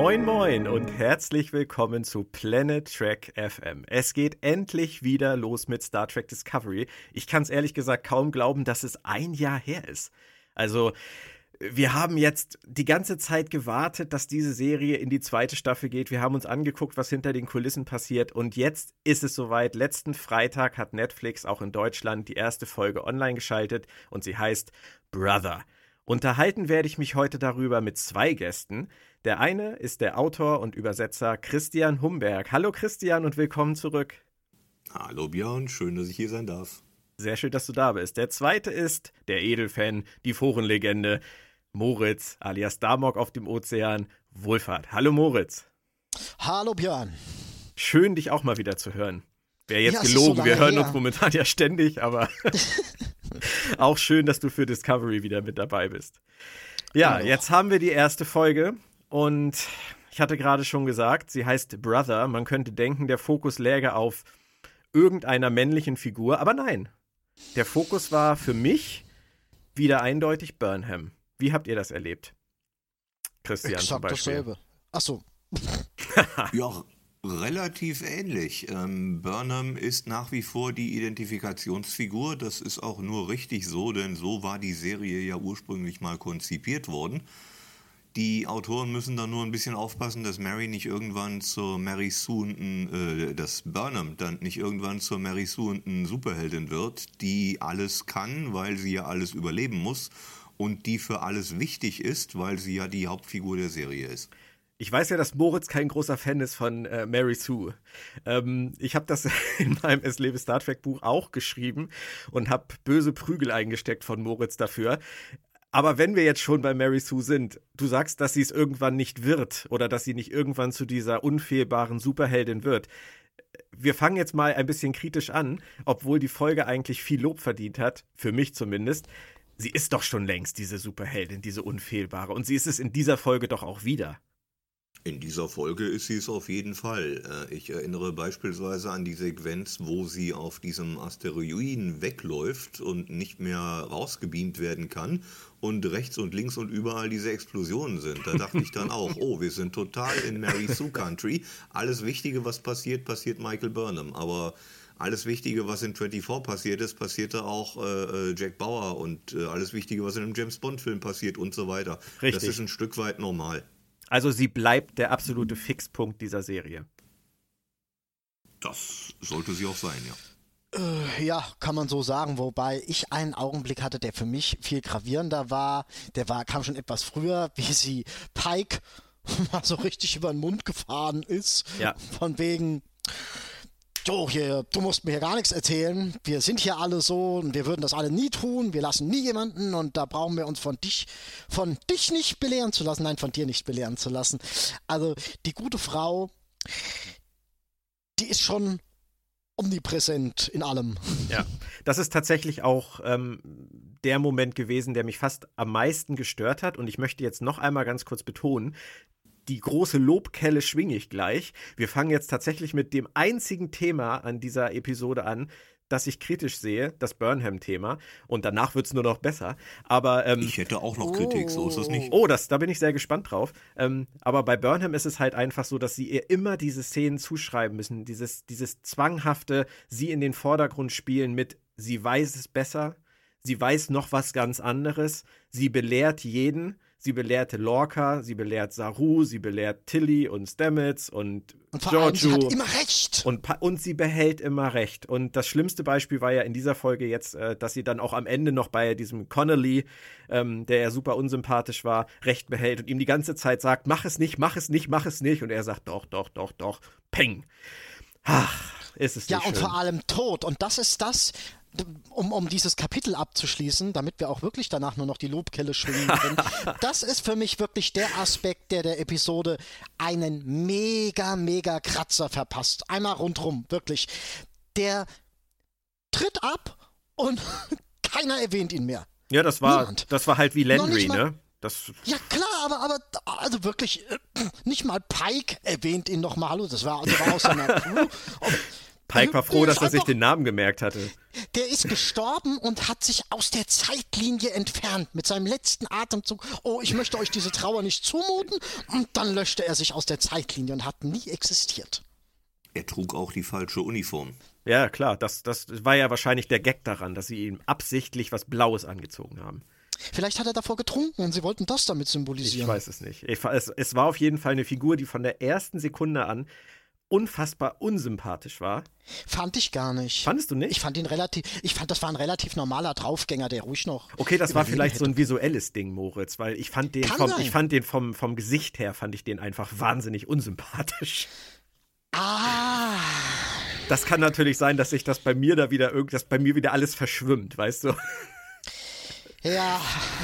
Moin Moin und herzlich willkommen zu Planet Trek FM. Es geht endlich wieder los mit Star Trek Discovery. Ich kann es ehrlich gesagt kaum glauben, dass es ein Jahr her ist. Also, wir haben jetzt die ganze Zeit gewartet, dass diese Serie in die zweite Staffel geht. Wir haben uns angeguckt, was hinter den Kulissen passiert. Und jetzt ist es soweit. Letzten Freitag hat Netflix auch in Deutschland die erste Folge online geschaltet und sie heißt Brother. Unterhalten werde ich mich heute darüber mit zwei Gästen. Der eine ist der Autor und Übersetzer Christian Humberg. Hallo Christian und willkommen zurück. Hallo Björn, schön, dass ich hier sein darf. Sehr schön, dass du da bist. Der zweite ist der Edelfan, die Forenlegende Moritz alias Damok auf dem Ozean. Wohlfahrt. Hallo Moritz. Hallo Björn. Schön, dich auch mal wieder zu hören. Wäre jetzt ja, gelogen, so wir hören her. uns momentan ja ständig, aber Auch schön, dass du für Discovery wieder mit dabei bist. Ja, jetzt haben wir die erste Folge und ich hatte gerade schon gesagt, sie heißt Brother. Man könnte denken, der Fokus läge auf irgendeiner männlichen Figur, aber nein. Der Fokus war für mich wieder eindeutig Burnham. Wie habt ihr das erlebt? Christian Exakt zum Beispiel. dasselbe. Achso. ja, Relativ ähnlich. Ähm, Burnham ist nach wie vor die Identifikationsfigur. Das ist auch nur richtig so, denn so war die Serie ja ursprünglich mal konzipiert worden. Die Autoren müssen da nur ein bisschen aufpassen, dass Mary nicht irgendwann zur Mary Sue, äh, dass Burnham dann nicht irgendwann zur Mary Sue Superheldin wird, die alles kann, weil sie ja alles überleben muss und die für alles wichtig ist, weil sie ja die Hauptfigur der Serie ist. Ich weiß ja, dass Moritz kein großer Fan ist von äh, Mary Sue. Ähm, ich habe das in meinem Es lebe Star Trek Buch auch geschrieben und habe böse Prügel eingesteckt von Moritz dafür. Aber wenn wir jetzt schon bei Mary Sue sind, du sagst, dass sie es irgendwann nicht wird oder dass sie nicht irgendwann zu dieser unfehlbaren Superheldin wird. Wir fangen jetzt mal ein bisschen kritisch an, obwohl die Folge eigentlich viel Lob verdient hat, für mich zumindest. Sie ist doch schon längst diese Superheldin, diese unfehlbare. Und sie ist es in dieser Folge doch auch wieder. In dieser Folge ist sie es auf jeden Fall. Äh, ich erinnere beispielsweise an die Sequenz, wo sie auf diesem Asteroiden wegläuft und nicht mehr rausgebeamt werden kann und rechts und links und überall diese Explosionen sind. Da dachte ich dann auch, oh, wir sind total in Mary Sue Country. Alles Wichtige, was passiert, passiert Michael Burnham. Aber alles Wichtige, was in 24 passiert ist, passierte auch äh, äh, Jack Bauer und äh, alles Wichtige, was in einem James Bond-Film passiert und so weiter. Richtig. Das ist ein Stück weit normal. Also sie bleibt der absolute Fixpunkt dieser Serie. Das sollte sie auch sein, ja. Äh, ja, kann man so sagen, wobei ich einen Augenblick hatte, der für mich viel gravierender war. Der war, kam schon etwas früher, wie sie Pike mal so richtig über den Mund gefahren ist. Ja. Von wegen, du, hier, du musst mir hier gar nichts erzählen. Wir sind hier alle so und wir würden das alle nie tun. Wir lassen nie jemanden und da brauchen wir uns von dich, von dich nicht belehren zu lassen. Nein, von dir nicht belehren zu lassen. Also, die gute Frau, die ist schon omnipräsent in allem. Ja, das ist tatsächlich auch ähm, der Moment gewesen, der mich fast am meisten gestört hat. Und ich möchte jetzt noch einmal ganz kurz betonen, die große Lobkelle schwinge ich gleich. Wir fangen jetzt tatsächlich mit dem einzigen Thema an dieser Episode an, das ich kritisch sehe, das Burnham-Thema. Und danach wird es nur noch besser. Aber ähm, ich hätte auch noch Kritik, so ist es nicht. Oh, das, da bin ich sehr gespannt drauf. Ähm, aber bei Burnham ist es halt einfach so, dass sie ihr immer diese Szenen zuschreiben müssen. Dieses, dieses zwanghafte, sie in den Vordergrund spielen mit, sie weiß es besser, sie weiß noch was ganz anderes, sie belehrt jeden Sie belehrte Lorca, sie belehrt Saru, sie belehrt Tilly und Stamets und, und vor Allem, sie hat immer recht. Und, und sie behält immer recht. Und das schlimmste Beispiel war ja in dieser Folge jetzt, äh, dass sie dann auch am Ende noch bei diesem Connolly, ähm, der ja super unsympathisch war, recht behält und ihm die ganze Zeit sagt, mach es nicht, mach es nicht, mach es nicht. Und er sagt, doch, doch, doch, doch, peng. Ach, ist es Ja, und schön. vor allem tot. Und das ist das, um, um dieses Kapitel abzuschließen, damit wir auch wirklich danach nur noch die Lobkelle schwingen können. das ist für mich wirklich der Aspekt, der der Episode einen mega, mega Kratzer verpasst. Einmal rundrum, wirklich. Der tritt ab und keiner erwähnt ihn mehr. Ja, das war, das war halt wie Landry, ne? Das ja klar, aber, aber also wirklich, äh, nicht mal Pike erwähnt ihn nochmal. Hallo, das war, also war aus seiner Crew. Pike war froh, dass er sich den Namen gemerkt hatte. der ist gestorben und hat sich aus der Zeitlinie entfernt mit seinem letzten Atemzug. Oh, ich möchte euch diese Trauer nicht zumuten. Und dann löschte er sich aus der Zeitlinie und hat nie existiert. Er trug auch die falsche Uniform. Ja, klar, das, das war ja wahrscheinlich der Gag daran, dass sie ihm absichtlich was Blaues angezogen haben. Vielleicht hat er davor getrunken und sie wollten das damit symbolisieren. Ich weiß es nicht. Es, es war auf jeden Fall eine Figur, die von der ersten Sekunde an unfassbar unsympathisch war. Fand ich gar nicht. Fandest du nicht? Ich fand ihn relativ, ich fand, das war ein relativ normaler Draufgänger, der ruhig noch. Okay, das war vielleicht hätte. so ein visuelles Ding, Moritz, weil ich fand den, vom, ich fand den vom, vom Gesicht her, fand ich den einfach wahnsinnig unsympathisch. Ah. Das kann natürlich sein, dass sich das bei mir da wieder irgendwas, bei mir wieder alles verschwimmt, weißt du? Ja.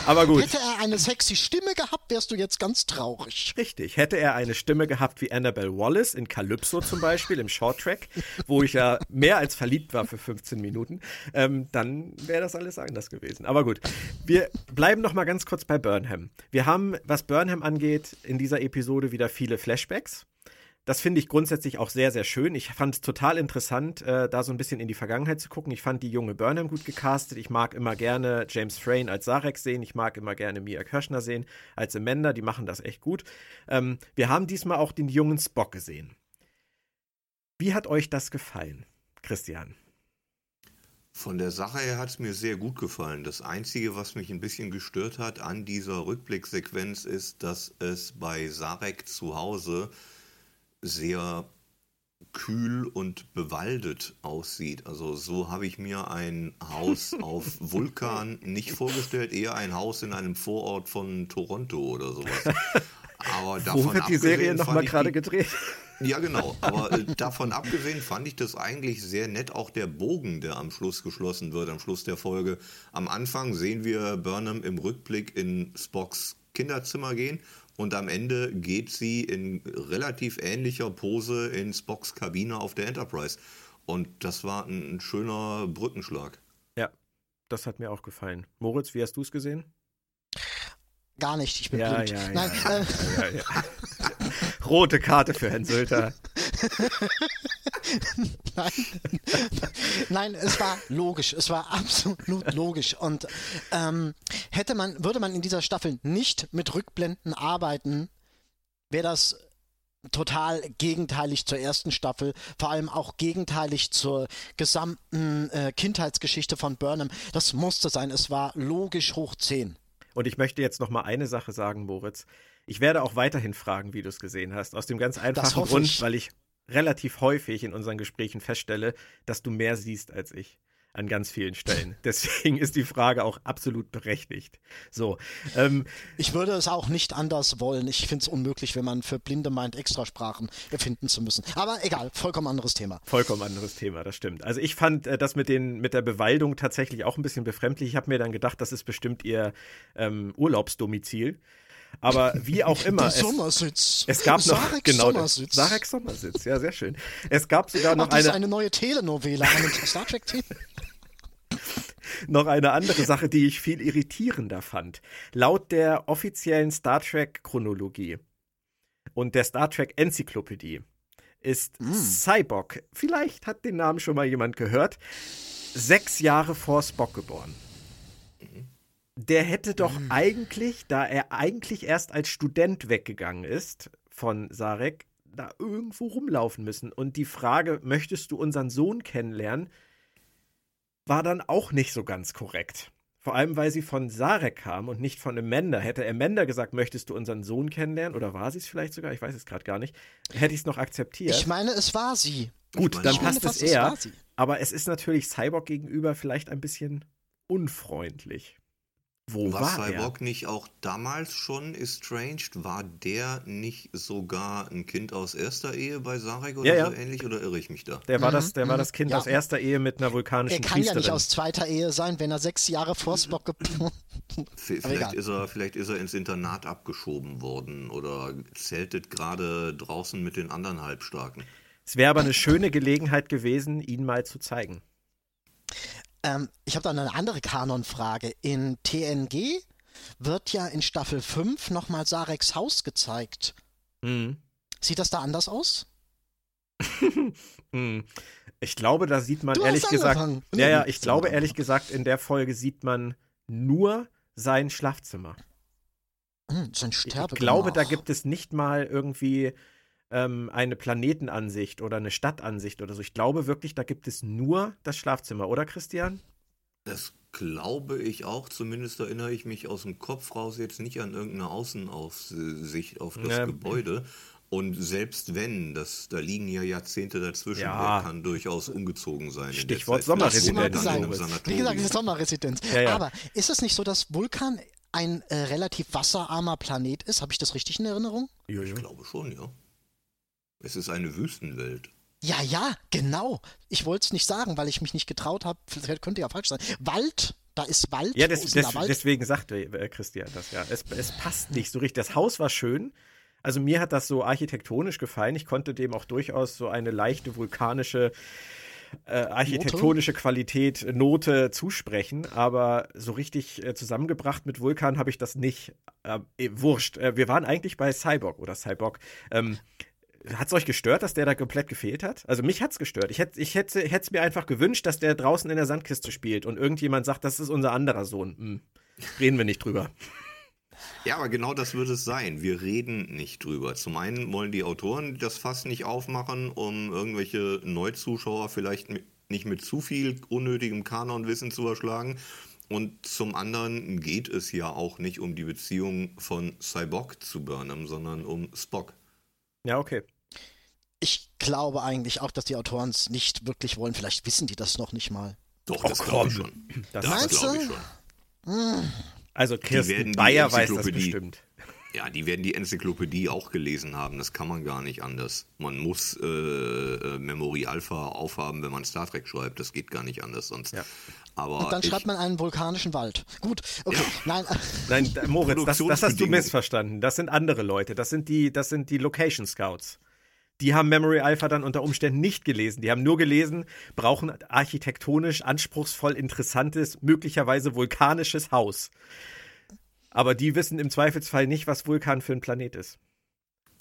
Aber gut. Hätte er eine sexy Stimme gehabt, wärst du jetzt ganz traurig. Richtig. Hätte er eine Stimme gehabt wie Annabelle Wallace in Calypso zum Beispiel, im Shorttrack, wo ich ja mehr als verliebt war für 15 Minuten, ähm, dann wäre das alles anders gewesen. Aber gut. Wir bleiben noch mal ganz kurz bei Burnham. Wir haben, was Burnham angeht, in dieser Episode wieder viele Flashbacks. Das finde ich grundsätzlich auch sehr, sehr schön. Ich fand es total interessant, äh, da so ein bisschen in die Vergangenheit zu gucken. Ich fand die junge Burnham gut gecastet. Ich mag immer gerne James Frayne als Sarek sehen. Ich mag immer gerne Mia Kirschner sehen als Amanda. Die machen das echt gut. Ähm, wir haben diesmal auch den jungen Spock gesehen. Wie hat euch das gefallen, Christian? Von der Sache her hat es mir sehr gut gefallen. Das Einzige, was mich ein bisschen gestört hat an dieser Rückblicksequenz, ist, dass es bei Sarek zu Hause sehr kühl und bewaldet aussieht. Also so habe ich mir ein Haus auf Vulkan nicht vorgestellt, eher ein Haus in einem Vorort von Toronto oder sowas. Aber davon Wo wird die Serie nochmal gerade gedreht? Ja, genau. Aber äh, davon abgesehen fand ich das eigentlich sehr nett. Auch der Bogen, der am Schluss geschlossen wird, am Schluss der Folge. Am Anfang sehen wir Burnham im Rückblick in Spocks Kinderzimmer gehen und am Ende geht sie in relativ ähnlicher Pose in Spocks Kabine auf der Enterprise. Und das war ein, schöner Brückenschlag. Ja, das hat mir auch gefallen. Moritz, wie hast du es gesehen? Gar nicht, ich bin ja, blind. Ja, Nein, ja. Äh, ja, ja. Rote Karte für Herrn Sülter. Nein. Nein, es war logisch. Es war absolut logisch. Und ähm, hätte man, würde man in dieser Staffel nicht mit Rückblenden arbeiten, wäre das total gegenteilig zur ersten Staffel, vor allem auch gegenteilig zur gesamten äh, Kindheitsgeschichte von Burnham. Das musste sein. Es war logisch hoch 10. Und ich möchte jetzt noch mal eine Sache sagen, Moritz. Ich werde auch weiterhin fragen, wie du es gesehen hast. Aus dem ganz einfachen Grund, ich. weil ich relativ häufig in unseren Gesprächen feststelle, dass du mehr siehst als ich an ganz vielen Stellen. Deswegen ist die Frage auch absolut berechtigt. So. Ähm, ich würde es auch nicht anders wollen. Ich finde es unmöglich, wenn man für Blinde meint, Extrasprachen erfinden zu müssen. Aber egal, vollkommen anderes Thema. Vollkommen anderes Thema, das stimmt. Also ich fand äh, das mit, den, mit der Bewaldung tatsächlich auch ein bisschen befremdlich. Ich habe mir dann gedacht, das ist bestimmt ihr ähm, Urlaubsdomizil. Aber wie auch immer. Der Sommersitz. Es, es gab noch Sarek genau Sommersitz. Sarek Sommersitz. Ja, sehr schön. Es gab sogar noch Ach, das eine ist eine neue Telenovela, eine Star Trek noch eine andere Sache, die ich viel irritierender fand. Laut der offiziellen Star Trek Chronologie und der Star Trek Enzyklopädie ist mm. Cyborg, vielleicht hat den Namen schon mal jemand gehört, sechs Jahre vor Spock geboren der hätte doch mhm. eigentlich, da er eigentlich erst als Student weggegangen ist von Sarek, da irgendwo rumlaufen müssen. Und die Frage, möchtest du unseren Sohn kennenlernen, war dann auch nicht so ganz korrekt. Vor allem, weil sie von Sarek kam und nicht von Amanda. Hätte Amanda gesagt, möchtest du unseren Sohn kennenlernen? Oder war sie es vielleicht sogar? Ich weiß es gerade gar nicht. Hätte ich es noch akzeptiert. Ich meine, es war sie. Gut, dann passt es eher. Aber es ist natürlich Cyborg gegenüber vielleicht ein bisschen unfreundlich. Wo war, war Cyborg er? nicht auch damals schon estranged? War der nicht sogar ein Kind aus erster Ehe bei Sarek oder ja, so ja. ähnlich? Oder irre ich mich da? Der war das, der mhm. war das Kind ja. aus erster Ehe mit einer vulkanischen Er kann Priesterin. ja nicht aus zweiter Ehe sein, wenn er sechs Jahre vor Spock geboren vielleicht ist, er, vielleicht ist er ins Internat abgeschoben worden oder zeltet gerade draußen mit den anderen Halbstarken. Es wäre aber eine schöne Gelegenheit gewesen, ihn mal zu zeigen. Ähm, ich habe da eine andere Kanonfrage. In TNG wird ja in Staffel 5 nochmal Sareks Haus gezeigt. Mhm. Sieht das da anders aus? Hm. ich glaube, da sieht man Du ehrlich gesagt. angefangen. Ja, ja, Nee, ich glaube dann. ehrlich gesagt, in der Folge sieht man nur sein Schlafzimmer. Hm, sein Ich Sterbe glaube, da gibt es nicht mal irgendwie ähm, eine Planetenansicht oder eine Stadtansicht oder so. Ich glaube wirklich, da gibt es nur das Schlafzimmer, oder Christian? Das glaube ich auch. Zumindest erinnere ich mich aus dem Kopf raus jetzt nicht an irgendeine Außenaufsicht auf das Ja. Gebäude. Und selbst wenn, das, da liegen ja Jahrzehnte dazwischen, Ja. der kann durchaus umgezogen sein. Stichwort Sommerresidenz, er. Wie gesagt, diese Sommerresidenz. Ja, ja. Aber ist es nicht so, dass Vulkan ein äh, relativ wasserarmer Planet ist? Habe ich das richtig in Erinnerung? Ich glaube schon, ja. Es ist eine Wüstenwelt. Ja, ja, genau. Ich wollte es nicht sagen, weil ich mich nicht getraut habe. Vielleicht könnte ja falsch sein. Wald, da ist Wald. Ja, des, ist des, Wald? deswegen sagte äh, Christian das ja. Es, es passt nicht so richtig. Das Haus war schön. Also mir hat das so architektonisch gefallen. Ich konnte dem auch durchaus so eine leichte vulkanische äh, architektonische Qualität, äh, Note zusprechen, aber so richtig äh, zusammengebracht mit Vulkan habe ich das nicht. Äh, wurscht. Äh, wir waren eigentlich bei Cyborg oder Cyborg. Ähm, hat es euch gestört, dass der da komplett gefehlt hat? Also mich hat's gestört. Ich hätte ich hätte es mir einfach gewünscht, dass der draußen in der Sandkiste spielt und irgendjemand sagt, das ist unser anderer Sohn. Hm. Reden wir nicht drüber. Ja, aber genau das wird es sein. Wir reden nicht drüber. Zum einen wollen die Autoren das Fass nicht aufmachen, um irgendwelche Neuzuschauer vielleicht nicht mit zu viel unnötigem Kanonwissen zu erschlagen. Und zum anderen geht es ja auch nicht um die Beziehung von Cyborg zu Burnham, sondern um Spock. Ja, okay. Ich glaube eigentlich auch, dass die Autoren es nicht wirklich wollen. Vielleicht wissen die das noch nicht mal. Doch, Oh, das glaube ich schon. Das Das Meinst glaube ich du? schon. Also werden Kirsten Bayer weiß das bestimmt. Ja, die werden die Enzyklopädie auch gelesen haben. Das kann man gar nicht anders. Man muss äh, äh, Memory Alpha aufhaben, wenn man Star Trek schreibt. Das geht gar nicht anders sonst. Ja. Aber Und dann ich, schreibt man einen vulkanischen Wald. Gut, okay. Nein, äh, Nein, da- Moritz, das, das hast du missverstanden. Das sind andere Leute. Das sind die, das sind die Location Scouts. Die haben Memory Alpha dann unter Umständen nicht gelesen. Die haben nur gelesen, brauchen architektonisch anspruchsvoll interessantes, möglicherweise vulkanisches Haus. Aber die wissen im Zweifelsfall nicht, was Vulkan für ein Planet ist.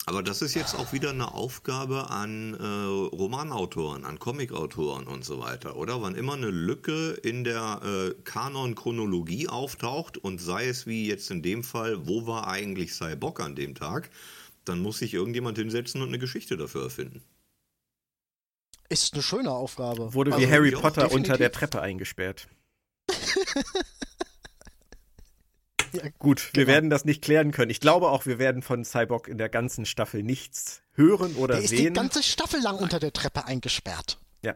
aber das ist jetzt auch wieder eine Aufgabe an äh, Romanautoren, an Comicautoren und so weiter, oder? Wann immer eine Lücke in der äh, Kanon-Chronologie auftaucht und sei es wie jetzt in dem Fall, wo war eigentlich Cyborg an dem Tag, dann muss sich irgendjemand hinsetzen und eine Geschichte dafür erfinden. ist eine schöne Aufgabe. Wurde wie Also, Harry ja, Potter unter der Treppe eingesperrt. Ja, Gut, wir genau. werden das nicht klären können. Ich glaube auch, wir werden von Cyborg in der ganzen Staffel nichts hören oder Der ist die sehen. ganze Staffel lang unter der Treppe eingesperrt. Ja.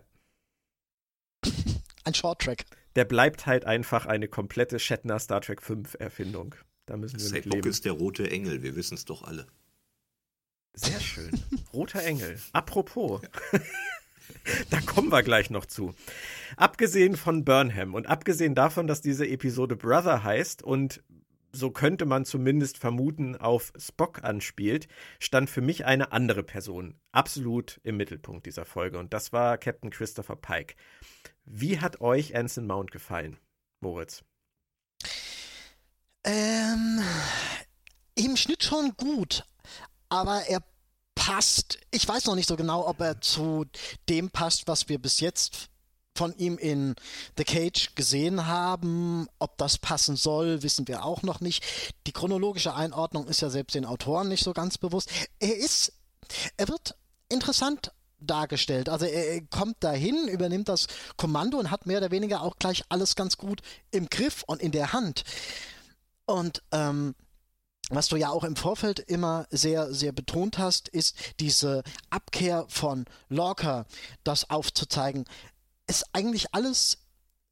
Ein Shorttrack. Der bleibt halt einfach eine komplette Shatner Star Trek 5 Erfindung. Da müssen wir Cyborg ist der rote Engel, wir wissen es doch alle. Sehr schön. Roter Engel. Apropos. da kommen wir gleich noch zu. Abgesehen von Burnham und abgesehen davon, dass diese Episode Brother heißt und so könnte man zumindest vermuten, auf Spock anspielt, stand für mich eine andere Person absolut im Mittelpunkt dieser Folge und das war Captain Christopher Pike. Wie hat euch Anson Mount gefallen, Moritz? Ähm, im Schnitt schon gut, aber er passt. Ich weiß noch nicht so genau, ob er zu dem passt, was wir bis jetzt von ihm in The Cage gesehen haben. Ob das passen soll, wissen wir auch noch nicht. Die chronologische Einordnung ist ja selbst den Autoren nicht so ganz bewusst. Er ist, er wird interessant dargestellt. Also er kommt dahin, übernimmt das Kommando und hat mehr oder weniger auch gleich alles ganz gut im Griff und in der Hand. Und ähm, was du ja auch im Vorfeld immer sehr, sehr betont hast, ist diese Abkehr von Lorca, das aufzuzeigen. Ist eigentlich alles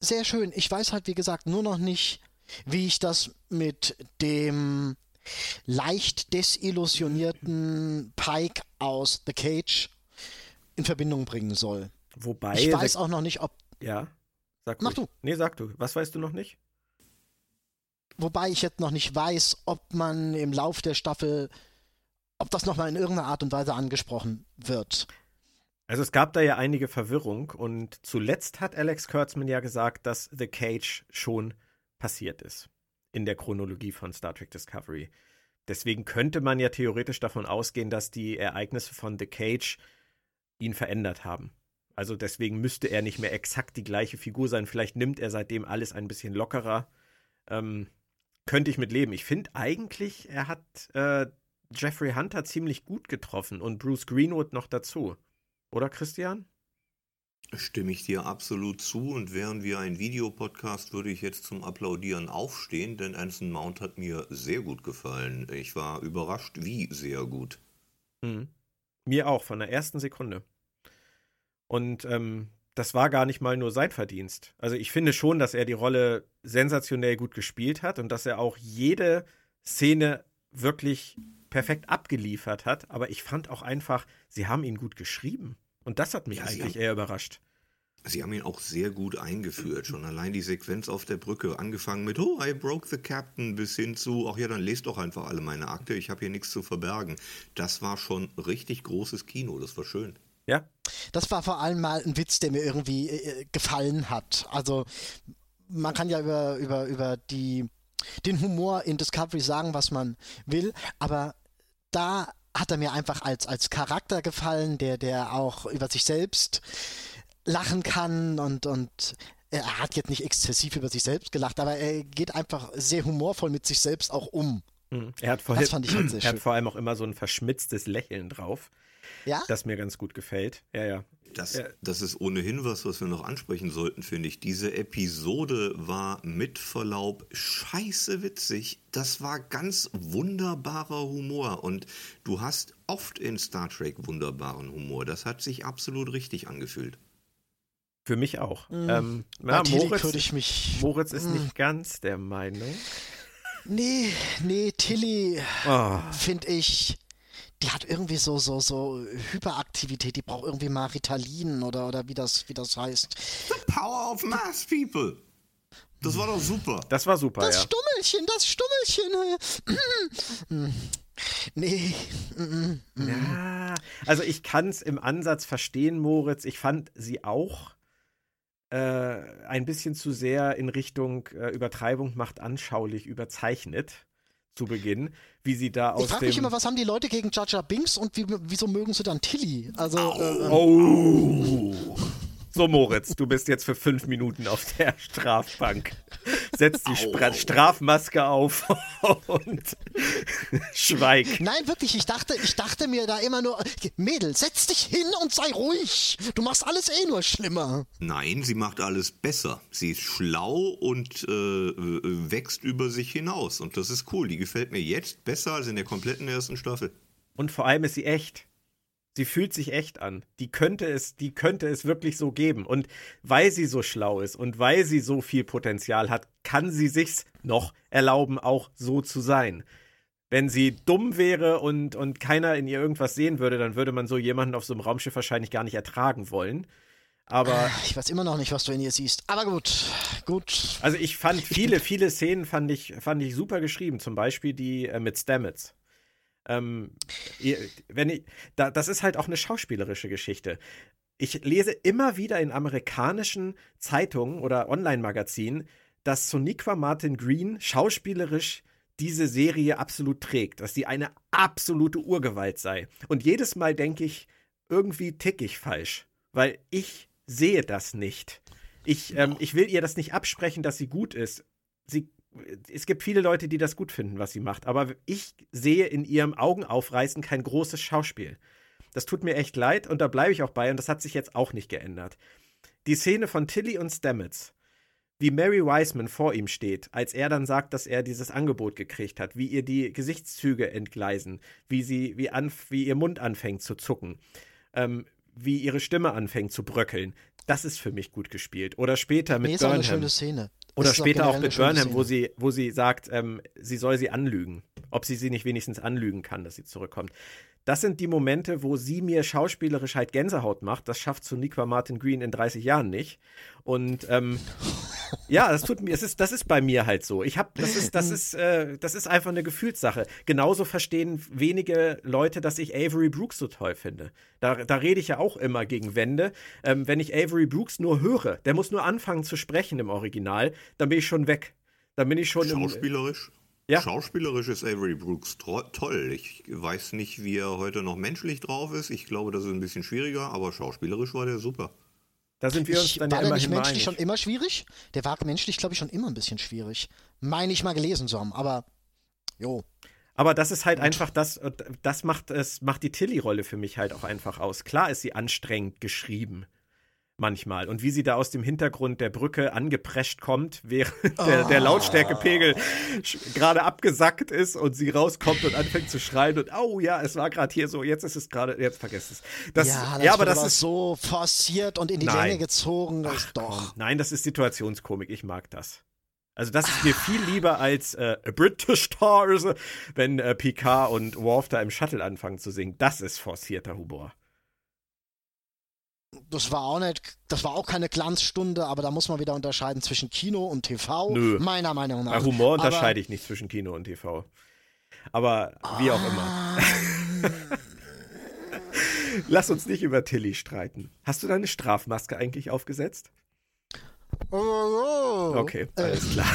sehr schön. Ich weiß halt, wie gesagt, nur noch nicht, wie ich das mit dem leicht desillusionierten Pike aus The Cage in Verbindung bringen soll. Wobei. Ich weiß auch noch nicht, ob Ja. Sag Mach ruhig. du. Nee, sag du. Was weißt du noch nicht? Wobei ich jetzt noch nicht weiß, ob man im Lauf der Staffel, ob das nochmal in irgendeiner Art und Weise angesprochen wird. Also es gab da ja einige Verwirrung und zuletzt hat Alex Kurtzman ja gesagt, dass The Cage schon passiert ist in der Chronologie von Star Trek Discovery. Deswegen könnte man ja theoretisch davon ausgehen, dass die Ereignisse von The Cage ihn verändert haben. Also deswegen müsste er nicht mehr exakt die gleiche Figur sein. Vielleicht nimmt er seitdem alles ein bisschen lockerer. Ähm, könnte ich mit leben. Ich finde eigentlich, er hat äh, Jeffrey Hunter ziemlich gut getroffen und Bruce Greenwood noch dazu. Oder Christian? Stimme ich dir absolut zu und wären wir ein Videopodcast, würde ich jetzt zum Applaudieren aufstehen, denn Anson Mount hat mir sehr gut gefallen. Ich war überrascht, wie sehr gut. Mhm. Mir auch, von der ersten Sekunde. Und ähm, das war gar nicht mal nur sein Verdienst. Also ich finde schon, dass er die Rolle sensationell gut gespielt hat und dass er auch jede Szene wirklich perfekt abgeliefert hat. Aber ich fand auch einfach, sie haben ihn gut geschrieben. Und das hat mich ja, eigentlich haben, eher überrascht. Sie haben ihn auch sehr gut eingeführt. Schon allein die Sequenz auf der Brücke, angefangen mit Oh, I broke the captain, bis hin zu, ach ja, dann lest doch einfach alle meine Akte, ich habe hier nichts zu verbergen. Das war schon richtig großes Kino, das war schön. Ja. Das war vor allem mal ein Witz, der mir irgendwie äh, gefallen hat. Also man kann ja über, über, über die, den Humor in Discovery sagen, was man will, aber da hat er mir einfach als, als Charakter gefallen, der, der auch über sich selbst lachen kann und, und er hat jetzt nicht exzessiv über sich selbst gelacht, aber er geht einfach sehr humorvoll mit sich selbst auch um. Mhm. Er hat, vor, das fand ich halt sehr er hat vor allem auch immer so ein verschmitztes Lächeln drauf. Ja? Das mir ganz gut gefällt. Ja, ja. Das, das ist ohnehin was, was wir noch ansprechen sollten, finde ich. Diese Episode war mit Verlaub scheiße witzig. Das war ganz wunderbarer Humor. Und du hast oft in Star Trek wunderbaren Humor. Das hat sich absolut richtig angefühlt. Für mich auch. Mhm. Ähm, na, Moritz, ich mich, Moritz ist mhm. nicht ganz der Meinung. Nee, nee, Tilly oh. finde ich die hat irgendwie so, so, so Hyperaktivität, die braucht irgendwie mal Ritalin oder, oder wie das, wie das heißt. The power of mass people. Das war doch super. Das war super, das ja. Stummelchen, das Stummelchen. nee. Ja, also ich kann es im Ansatz verstehen, Moritz. Ich fand sie auch äh, ein bisschen zu sehr in Richtung äh, Übertreibung macht anschaulich überzeichnet zu Beginn, wie sie da aus Ich frage mich immer, was haben die Leute gegen Jaja Binks und wie, wieso mögen sie dann Tilly? Also, äh, oh. So, Moritz, du bist jetzt für fünf Minuten auf der Strafbank. Setz die Stra Strafmaske auf und schweig. Nein, wirklich, ich dachte, ich dachte mir da immer nur, Mädel, setz dich hin und sei ruhig. Du machst alles eh nur schlimmer. Nein, sie macht alles besser. Sie ist schlau und äh wächst über sich hinaus. Und das ist cool. Die gefällt mir jetzt besser als in der kompletten ersten Staffel. Und vor allem ist sie echt. Sie fühlt sich echt an. Die könnte es, die könnte es wirklich so geben. Und weil sie so schlau ist und weil sie so viel Potenzial hat, kann sie sich's noch erlauben, auch so zu sein. Wenn sie dumm wäre und, und keiner in ihr irgendwas sehen würde, dann würde man so jemanden auf so einem Raumschiff wahrscheinlich gar nicht ertragen wollen. Aber ich weiß immer noch nicht, was du in ihr siehst. Aber gut, gut. Also ich fand viele, viele Szenen fand ich, fand ich super geschrieben. Zum Beispiel die äh, mit Stamets. Ähm, wenn ich, da, das ist halt auch eine schauspielerische Geschichte. Ich lese immer wieder in amerikanischen Zeitungen oder Online-Magazinen, dass Soniqua Martin Green schauspielerisch diese Serie absolut trägt, dass sie eine absolute Urgewalt sei. Und jedes Mal denke ich, irgendwie tick ich falsch, weil ich sehe das nicht. Ich, ähm, ich will ihr das nicht absprechen, dass sie gut ist. Sie es gibt viele Leute, die das gut finden, was sie macht, aber ich sehe in ihrem Augenaufreißen kein großes Schauspiel. Das tut mir echt leid und da bleibe ich auch bei und das hat sich jetzt auch nicht geändert. Die Szene von Tilly und Stamets, wie Mary Wiseman vor ihm steht, als er dann sagt, dass er dieses Angebot gekriegt hat, wie ihr die Gesichtszüge entgleisen, wie sie, wie, anf wie ihr Mund anfängt zu zucken, ähm, wie ihre Stimme anfängt zu bröckeln. Das ist für mich gut gespielt. Oder später mit nee, ist Burnham. Ist eine schöne Szene. Oder später auch, mit Burnham, wo sie, wo sie sagt, ähm, sie soll sie anlügen. Ob sie sie nicht wenigstens anlügen kann, dass sie zurückkommt. Das sind die Momente, wo sie mir schauspielerisch halt Gänsehaut macht. Das schafft Soniqua Martin Green in 30 Jahren nicht. Und ähm, ja, das tut mir, es ist, das ist bei mir halt so. Ich habe, das ist, das ist, äh, das ist einfach eine Gefühlssache. Genauso verstehen wenige Leute, dass ich Avery Brooks so toll finde. Da, da rede ich ja auch immer gegen Wände. Ähm, wenn ich Avery Brooks nur höre, der muss nur anfangen zu sprechen im Original, dann bin ich schon weg. Dann bin ich schon Schauspielerisch? Im, Ja. Schauspielerisch ist Avery Brooks toll. Ich weiß nicht, wie er heute noch menschlich drauf ist. Ich glaube, das ist ein bisschen schwieriger, aber schauspielerisch war der super. Da sind wir uns ich, dann war ja der nicht menschlich einig. schon immer schwierig? Der war menschlich, glaube ich, schon immer ein bisschen schwierig. Meine ich mal gelesen zu haben, aber jo. Aber das ist halt einfach das, das macht es, macht die Tilly-Rolle für mich halt auch einfach aus. Klar ist sie anstrengend geschrieben manchmal. Und wie sie da aus dem Hintergrund der Brücke angeprescht kommt, während der, der Lautstärkepegel gerade abgesackt ist und sie rauskommt und anfängt zu schreien und oh ja, es war gerade hier so, jetzt ist es gerade, jetzt vergesst es. Das, ja, das ja, aber das ist so forciert und in die Nein. Länge gezogen, das Ach, doch. Komm. Nein, das ist Situationskomik, ich mag das. Also das ist mir viel lieber als äh, A British Stars, wenn äh, Picard und Worf da im Shuttle anfangen zu singen. Das ist forcierter Humor. Das war auch nicht, das war auch keine Glanzstunde, aber da muss man wieder unterscheiden zwischen Kino und TV, Nö. meiner Meinung nach. Bei Humor Aber- unterscheide ich nicht zwischen Kino und TV. Aber wie auch immer. Ah, Lass uns nicht über Tilly streiten. Hast du deine Strafmaske eigentlich aufgesetzt? oh, oh. Okay, Äh, alles klar.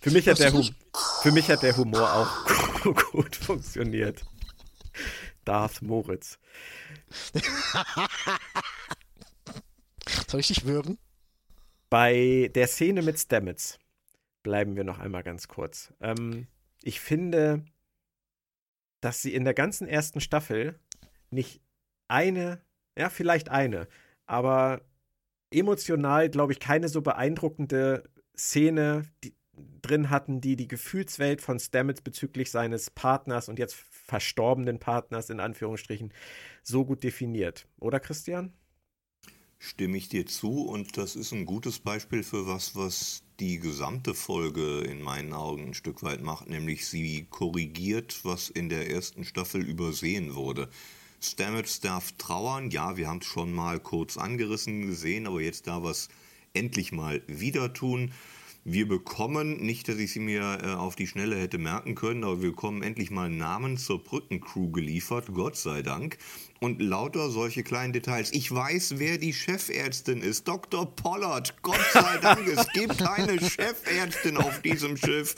Für mich, hat der Hum für mich hat der Humor auch gut funktioniert. Darth Moritz. Soll ich dich würgen? Bei der Szene mit Stamets bleiben wir noch einmal ganz kurz. Ähm, ich finde, dass sie in der ganzen ersten Staffel nicht eine, ja, vielleicht eine, aber emotional, glaube ich, keine so beeindruckende Szene die, drin hatten, die die Gefühlswelt von Stamets bezüglich seines Partners und jetzt verstorbenen Partners in Anführungsstrichen so gut definiert. Oder Christian? Stimme ich dir zu und das ist ein gutes Beispiel für was, was die gesamte Folge in meinen Augen ein Stück weit macht, nämlich sie korrigiert, was in der ersten Staffel übersehen wurde. Stamets darf trauern, ja, wir haben es schon mal kurz angerissen gesehen, aber jetzt darf er es endlich mal wieder tun. Wir bekommen, nicht, dass ich sie mir äh, auf die Schnelle hätte merken können, aber wir bekommen endlich mal Namen zur Brückencrew geliefert, Gott sei Dank. Und lauter solche kleinen Details. Ich weiß, wer die Chefärztin ist. Dr. Pollard. Gott sei Dank, es gibt eine Chefärztin auf diesem Schiff.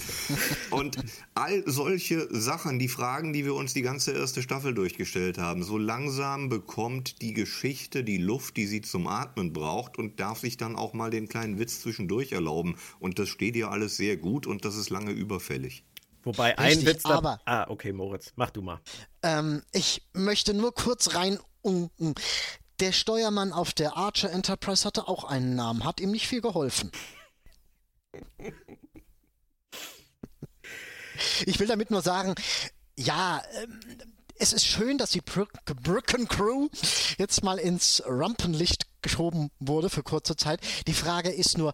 Und all solche Sachen, die Fragen, die wir uns die ganze erste Staffel durchgestellt haben. So langsam bekommt die Geschichte die Luft, die sie zum Atmen braucht und darf sich dann auch mal den kleinen Witz zwischendurch erlauben. Und das steht ihr alles sehr gut und das ist lange überfällig. Wobei ein Richtig, Witz da. aber- Ah, okay, Moritz, mach du mal. Ähm, ich möchte nur kurz rein. Der Steuermann auf der Archer Enterprise hatte auch einen Namen, hat ihm nicht viel geholfen. Ich will damit nur sagen, ja, ähm, es ist schön, dass die Brück Brücken Crew jetzt mal ins Rampenlicht geschoben wurde für kurze Zeit. Die Frage ist nur,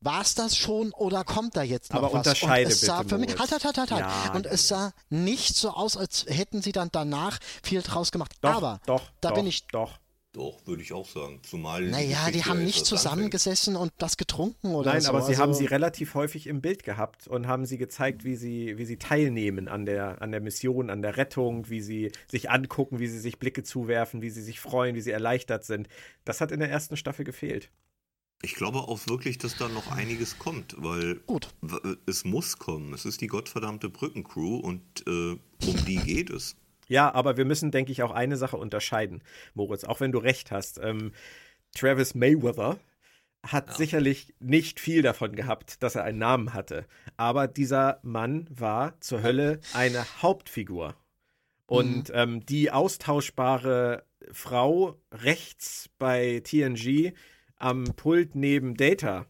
war es das schon oder kommt da jetzt noch Aber was? unterscheide Und es sah bitte, für mich, Moritz. halt, halt, halt, halt. Ja, Und es sah nicht so aus, als hätten sie dann danach viel draus gemacht. Doch, Aber doch, da doch, bin ich Doch. Doch, würde ich auch sagen. Zumal naja, die haben nicht zusammengesessen und das getrunken oder Nein, so. aber sie also, haben sie relativ häufig im Bild gehabt und haben sie gezeigt, wie sie, wie sie teilnehmen an der, an der Mission, an der Rettung, wie sie sich angucken, wie sie sich Blicke zuwerfen, wie sie sich freuen, wie sie erleichtert sind. Das hat in der ersten Staffel gefehlt. Ich glaube auch wirklich, dass da noch einiges kommt, weil Gut. w- es muss kommen. Es ist die gottverdammte Brückencrew und äh, um die geht es. Ja, aber wir müssen, denke ich, auch eine Sache unterscheiden, Moritz, auch wenn du recht hast. Ähm, Travis Mayweather hat sicherlich nicht viel davon gehabt, dass er einen Namen hatte. Aber dieser Mann war zur Hölle eine Hauptfigur. Und ähm, die austauschbare Frau rechts bei TNG am Pult neben Data,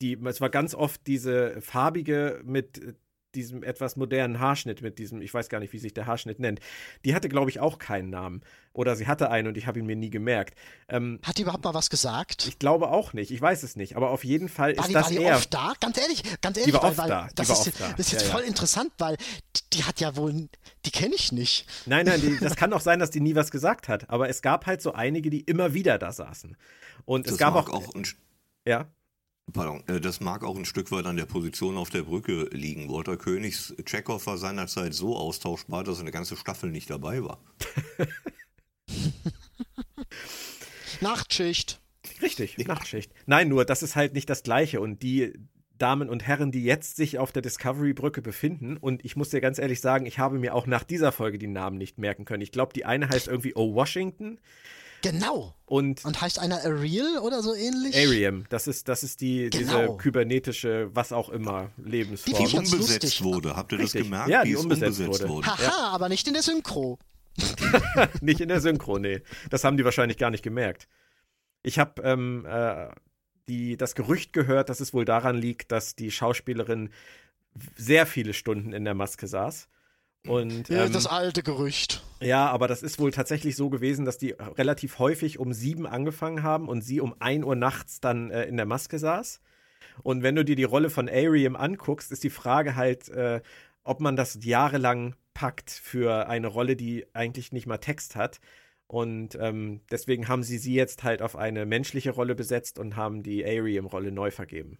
die, es war ganz oft diese farbige mit diesem etwas modernen Haarschnitt, mit diesem, ich weiß gar nicht, wie sich der Haarschnitt nennt. Die hatte, glaube ich, auch keinen Namen. Oder sie hatte einen und ich habe ihn mir nie gemerkt. Ähm, Hat die überhaupt mal was gesagt? ich glaube auch nicht, ich weiß es nicht. Aber auf jeden Fall War ist die, das war die er. oft da? Ganz ehrlich, ganz ehrlich, war weil, oft weil da, die das, war ist, oft da. das ist jetzt Ja, ja. voll interessant, weil die, die hat ja wohl, die kenne ich nicht. Nein, nein, die, das kann auch sein, dass die nie was gesagt hat. Aber es gab halt so einige, die immer wieder da saßen. Und es Das gab mag auch, auch ein, ja, pardon, äh, das mag auch ein Stück weit an der Position auf der Brücke liegen. Walter Königs Chekhov war seinerzeit so austauschbar, dass eine ganze Staffel nicht dabei war. Nachtschicht. Richtig, Nachtschicht. Nein, nur das ist halt nicht das Gleiche. Und die Damen und Herren, die jetzt sich auf der Discovery-Brücke befinden. Und ich muss dir ganz ehrlich sagen, ich habe mir auch nach dieser Folge die Namen nicht merken können. Ich glaube, die eine heißt irgendwie O Washington. Genau. Und, und heißt einer Ariel oder so ähnlich? Ariam, das ist, das ist die, genau. diese kybernetische, was auch immer, Lebensform. Die umbesetzt lustig. wurde, habt ihr Richtig. das gemerkt? Ja, die, die umbesetzt, umbesetzt, wurde. wurde. Haha, ja. aber nicht in der Synchro. nicht in der Synchro, nee. Das haben die wahrscheinlich gar nicht gemerkt. Ich habe ähm, äh, die, das Gerücht gehört, dass es wohl daran liegt, dass die Schauspielerin sehr viele Stunden in der Maske saß. Und, ja, ähm, das alte Gerücht. Ja, aber das ist wohl tatsächlich so gewesen, dass die relativ häufig um sieben angefangen haben und sie um ein Uhr nachts dann äh, in der Maske saß. Und wenn du dir die Rolle von Ariam anguckst, ist die Frage halt, äh, ob man das jahrelang packt für eine Rolle, die eigentlich nicht mal Text hat. Und ähm, deswegen haben sie sie jetzt halt auf eine menschliche Rolle besetzt und haben die Ariam-Rolle neu vergeben.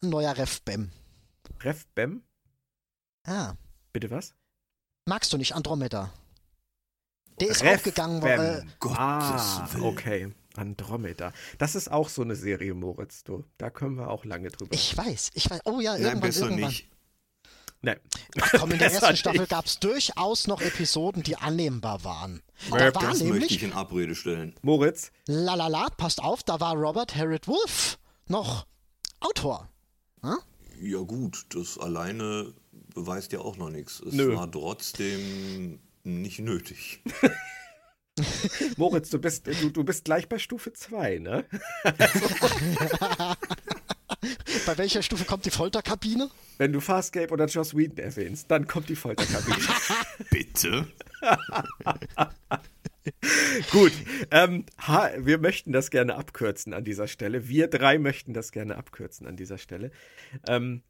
Neuer Ref Bem. Ref Bem? Ah. Bitte was? Magst du nicht Andromeda? Der ist Ref aufgegangen. Äh, ah, okay. Andromeda. Das ist auch so eine Serie, Moritz. Du, da können wir auch lange drüber. Ich weiß, ich weiß. Oh ja, Nein, irgendwann, irgendwann. Nicht. Nein. Ach komm, in der ersten Staffel gab es durchaus noch Episoden, die annehmbar waren. Da war das nämlich, möchte ich in Abrede stellen. Moritz? Lalala, passt auf, da war Robert Harrod Wolf noch Autor. Hm? Ja gut, das alleine beweist ja auch noch nichts. Es Nö. war trotzdem nicht nötig. Moritz, du bist, du, du bist gleich bei Stufe 2, ne? Bei welcher Stufe kommt die Folterkabine? Wenn du Farscape oder Joss Whedon erwähnst, dann kommt die Folterkabine. Bitte? Gut, ähm, ha, wir möchten das gerne abkürzen an dieser Stelle. Wir drei möchten das gerne abkürzen an dieser Stelle. Ähm,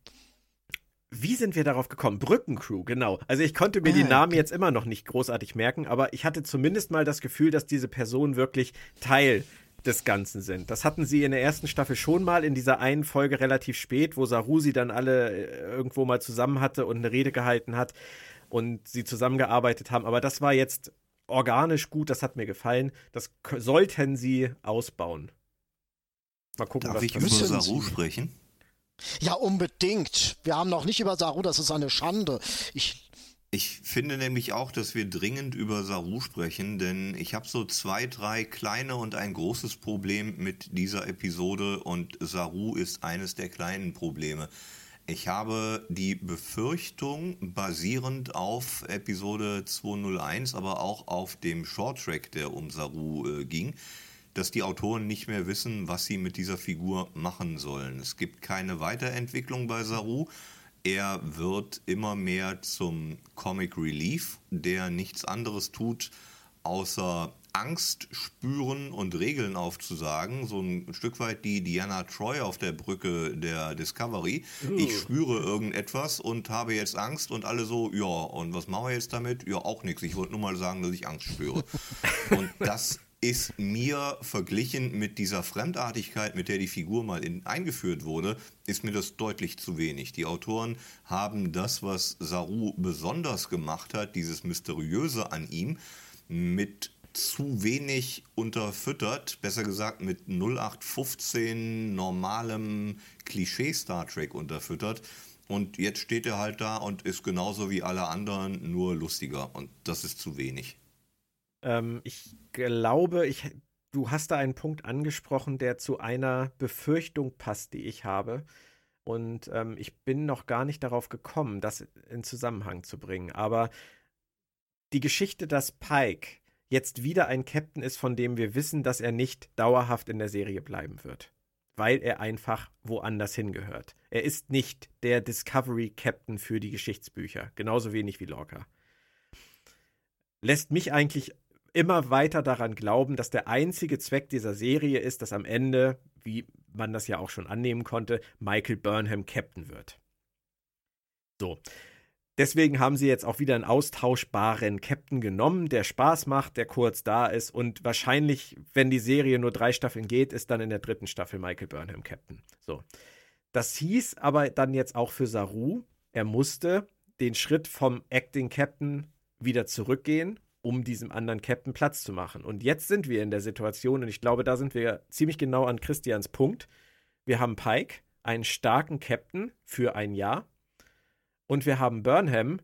wie sind wir darauf gekommen? Brückencrew, genau. Also ich konnte mir ah, die Namen okay. jetzt immer noch nicht großartig merken, aber ich hatte zumindest mal das Gefühl, dass diese Personen wirklich Teil des Ganzen sind. Das hatten sie in der ersten Staffel schon mal in dieser einen Folge relativ spät, wo Saru sie dann alle äh, irgendwo mal zusammen hatte und eine Rede gehalten hat und sie zusammengearbeitet haben. Aber das war jetzt organisch gut, das hat mir gefallen. Das sollten sie ausbauen. Mal gucken, Darf was ich über Saru sprechen? Ja, unbedingt. Wir haben noch nicht über Saru, das ist eine Schande. Ich ich finde nämlich auch, dass wir dringend über Saru sprechen, denn ich habe so zwei, drei kleine und ein großes Problem mit dieser Episode und Saru ist eines der kleinen Probleme. Ich habe die Befürchtung, basierend auf Episode 201, aber auch auf dem Shorttrack, der um Saru äh, ging, dass die Autoren nicht mehr wissen, was sie mit dieser Figur machen sollen. Es gibt keine Weiterentwicklung bei Saru. Er wird immer mehr zum Comic Relief, der nichts anderes tut, außer Angst spüren und Regeln aufzusagen. So ein Stück weit die Diana Troy auf der Brücke der Discovery. Ich spüre irgendetwas und habe jetzt Angst und alle so, ja, und was machen wir jetzt damit? Ja, auch nichts. Ich wollte nur mal sagen, dass ich Angst spüre. und das ist mir verglichen mit dieser Fremdartigkeit, mit der die Figur mal in, eingeführt wurde, ist mir das deutlich zu wenig. Die Autoren haben das, was Saru besonders gemacht hat, dieses Mysteriöse an ihm, mit zu wenig unterfüttert, besser gesagt mit 0815 normalem Klischee Star Trek unterfüttert. Und jetzt steht er halt da und ist genauso wie alle anderen, nur lustiger. Und das ist zu wenig. Ähm, ich glaube, ich, du hast da einen Punkt angesprochen, der zu einer Befürchtung passt, die ich habe. Und ähm, ich bin noch gar nicht darauf gekommen, das in Zusammenhang zu bringen. Aber die Geschichte, dass Pike jetzt wieder ein Captain ist, von dem wir wissen, dass er nicht dauerhaft in der Serie bleiben wird. Weil er einfach woanders hingehört. Er ist nicht der Discovery Captain für die Geschichtsbücher. Genauso wenig wie Lorca. Lässt mich eigentlich immer weiter daran glauben, dass der einzige Zweck dieser Serie ist, dass am Ende, wie man das ja auch schon annehmen konnte, Michael Burnham Captain wird. So. Deswegen haben sie jetzt auch wieder einen austauschbaren Captain genommen, der Spaß macht, der kurz da ist und wahrscheinlich, wenn die Serie nur drei Staffeln geht, ist dann in der dritten Staffel Michael Burnham Captain. So. Das hieß aber dann jetzt auch für Saru, er musste den Schritt vom Acting Captain wieder zurückgehen um diesem anderen Captain Platz zu machen. Und jetzt sind wir in der Situation, und ich glaube, da sind wir ziemlich genau an Christians Punkt. Wir haben Pike einen starken Captain für ein Jahr. Und wir haben Burnham,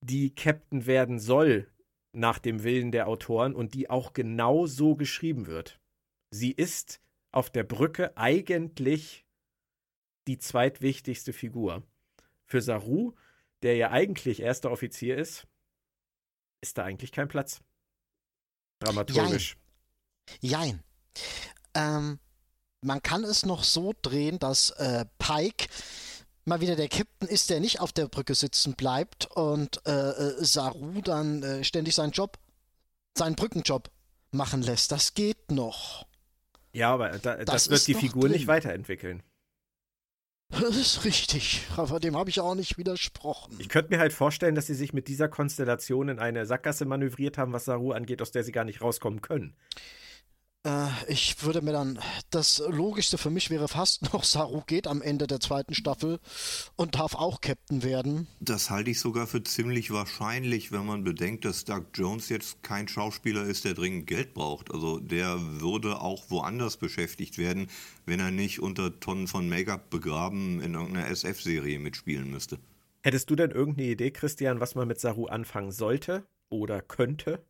die Captain werden soll nach dem Willen der Autoren und die auch genau so geschrieben wird. Sie ist auf der Brücke eigentlich die zweitwichtigste Figur. Für Saru, der ja eigentlich erster Offizier ist, ist da eigentlich kein Platz. Dramaturgisch. Jein. Jein. Ähm, man kann es noch so drehen, dass äh, Pike mal wieder der Captain ist, der nicht auf der Brücke sitzen bleibt und äh, äh, Saru dann äh, ständig seinen Job, seinen Brückenjob machen lässt. Das geht noch. Ja, aber da, das, das wird die Figur drin. nicht weiterentwickeln. Das ist richtig, aber dem habe ich auch nicht widersprochen. Ich könnte mir halt vorstellen, dass sie sich mit dieser Konstellation in eine Sackgasse manövriert haben, was Saru angeht, aus der sie gar nicht rauskommen können. Äh, ich würde mir dann, das Logischste für mich wäre fast noch, Saru geht am Ende der zweiten Staffel und darf auch Captain werden. Das halte ich sogar für ziemlich wahrscheinlich, wenn man bedenkt, dass Doug Jones jetzt kein Schauspieler ist, der dringend Geld braucht. Also der würde auch woanders beschäftigt werden, wenn er nicht unter Tonnen von Make-up begraben in irgendeiner SF-Serie mitspielen müsste. Hättest du denn irgendeine Idee, Christian, was man mit Saru anfangen sollte oder könnte?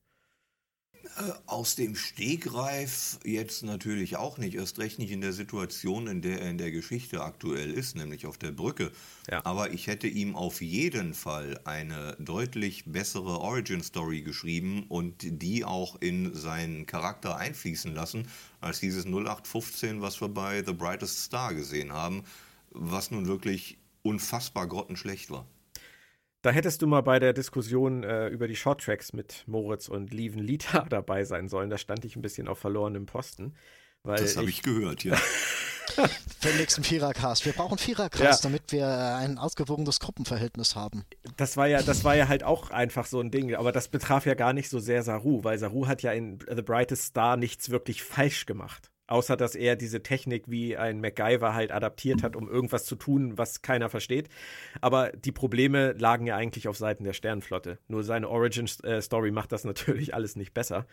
Äh, aus dem Stegreif jetzt natürlich auch nicht, erst recht nicht in der Situation, in der er in der Geschichte aktuell ist, nämlich auf der Brücke. Ja. Aber ich hätte ihm auf jeden Fall eine deutlich bessere Origin-Story geschrieben und die auch in seinen Charakter einfließen lassen, als dieses 0815, was wir bei The Brightest Star gesehen haben, was nun wirklich unfassbar grottenschlecht war. Da hättest du mal bei der Diskussion äh, über die Shorttracks mit Moritz und Lieven Lita dabei sein sollen. Da stand ich ein bisschen auf verlorenem Posten. das habe ich, ich, gehört, ja. Für den nächsten Vierercast. Wir brauchen Vierercast, ja. damit wir ein ausgewogenes Gruppenverhältnis haben. Das war ja, das war ja halt auch einfach so ein Ding, aber das betraf ja gar nicht so sehr Saru, weil Saru hat ja in The Brightest Star nichts wirklich falsch gemacht. Außer dass er diese Technik wie ein MacGyver halt adaptiert hat, um irgendwas zu tun, was keiner versteht. Aber die Probleme lagen ja eigentlich auf Seiten der Sternenflotte. Nur seine Origin-Story macht das natürlich alles nicht besser.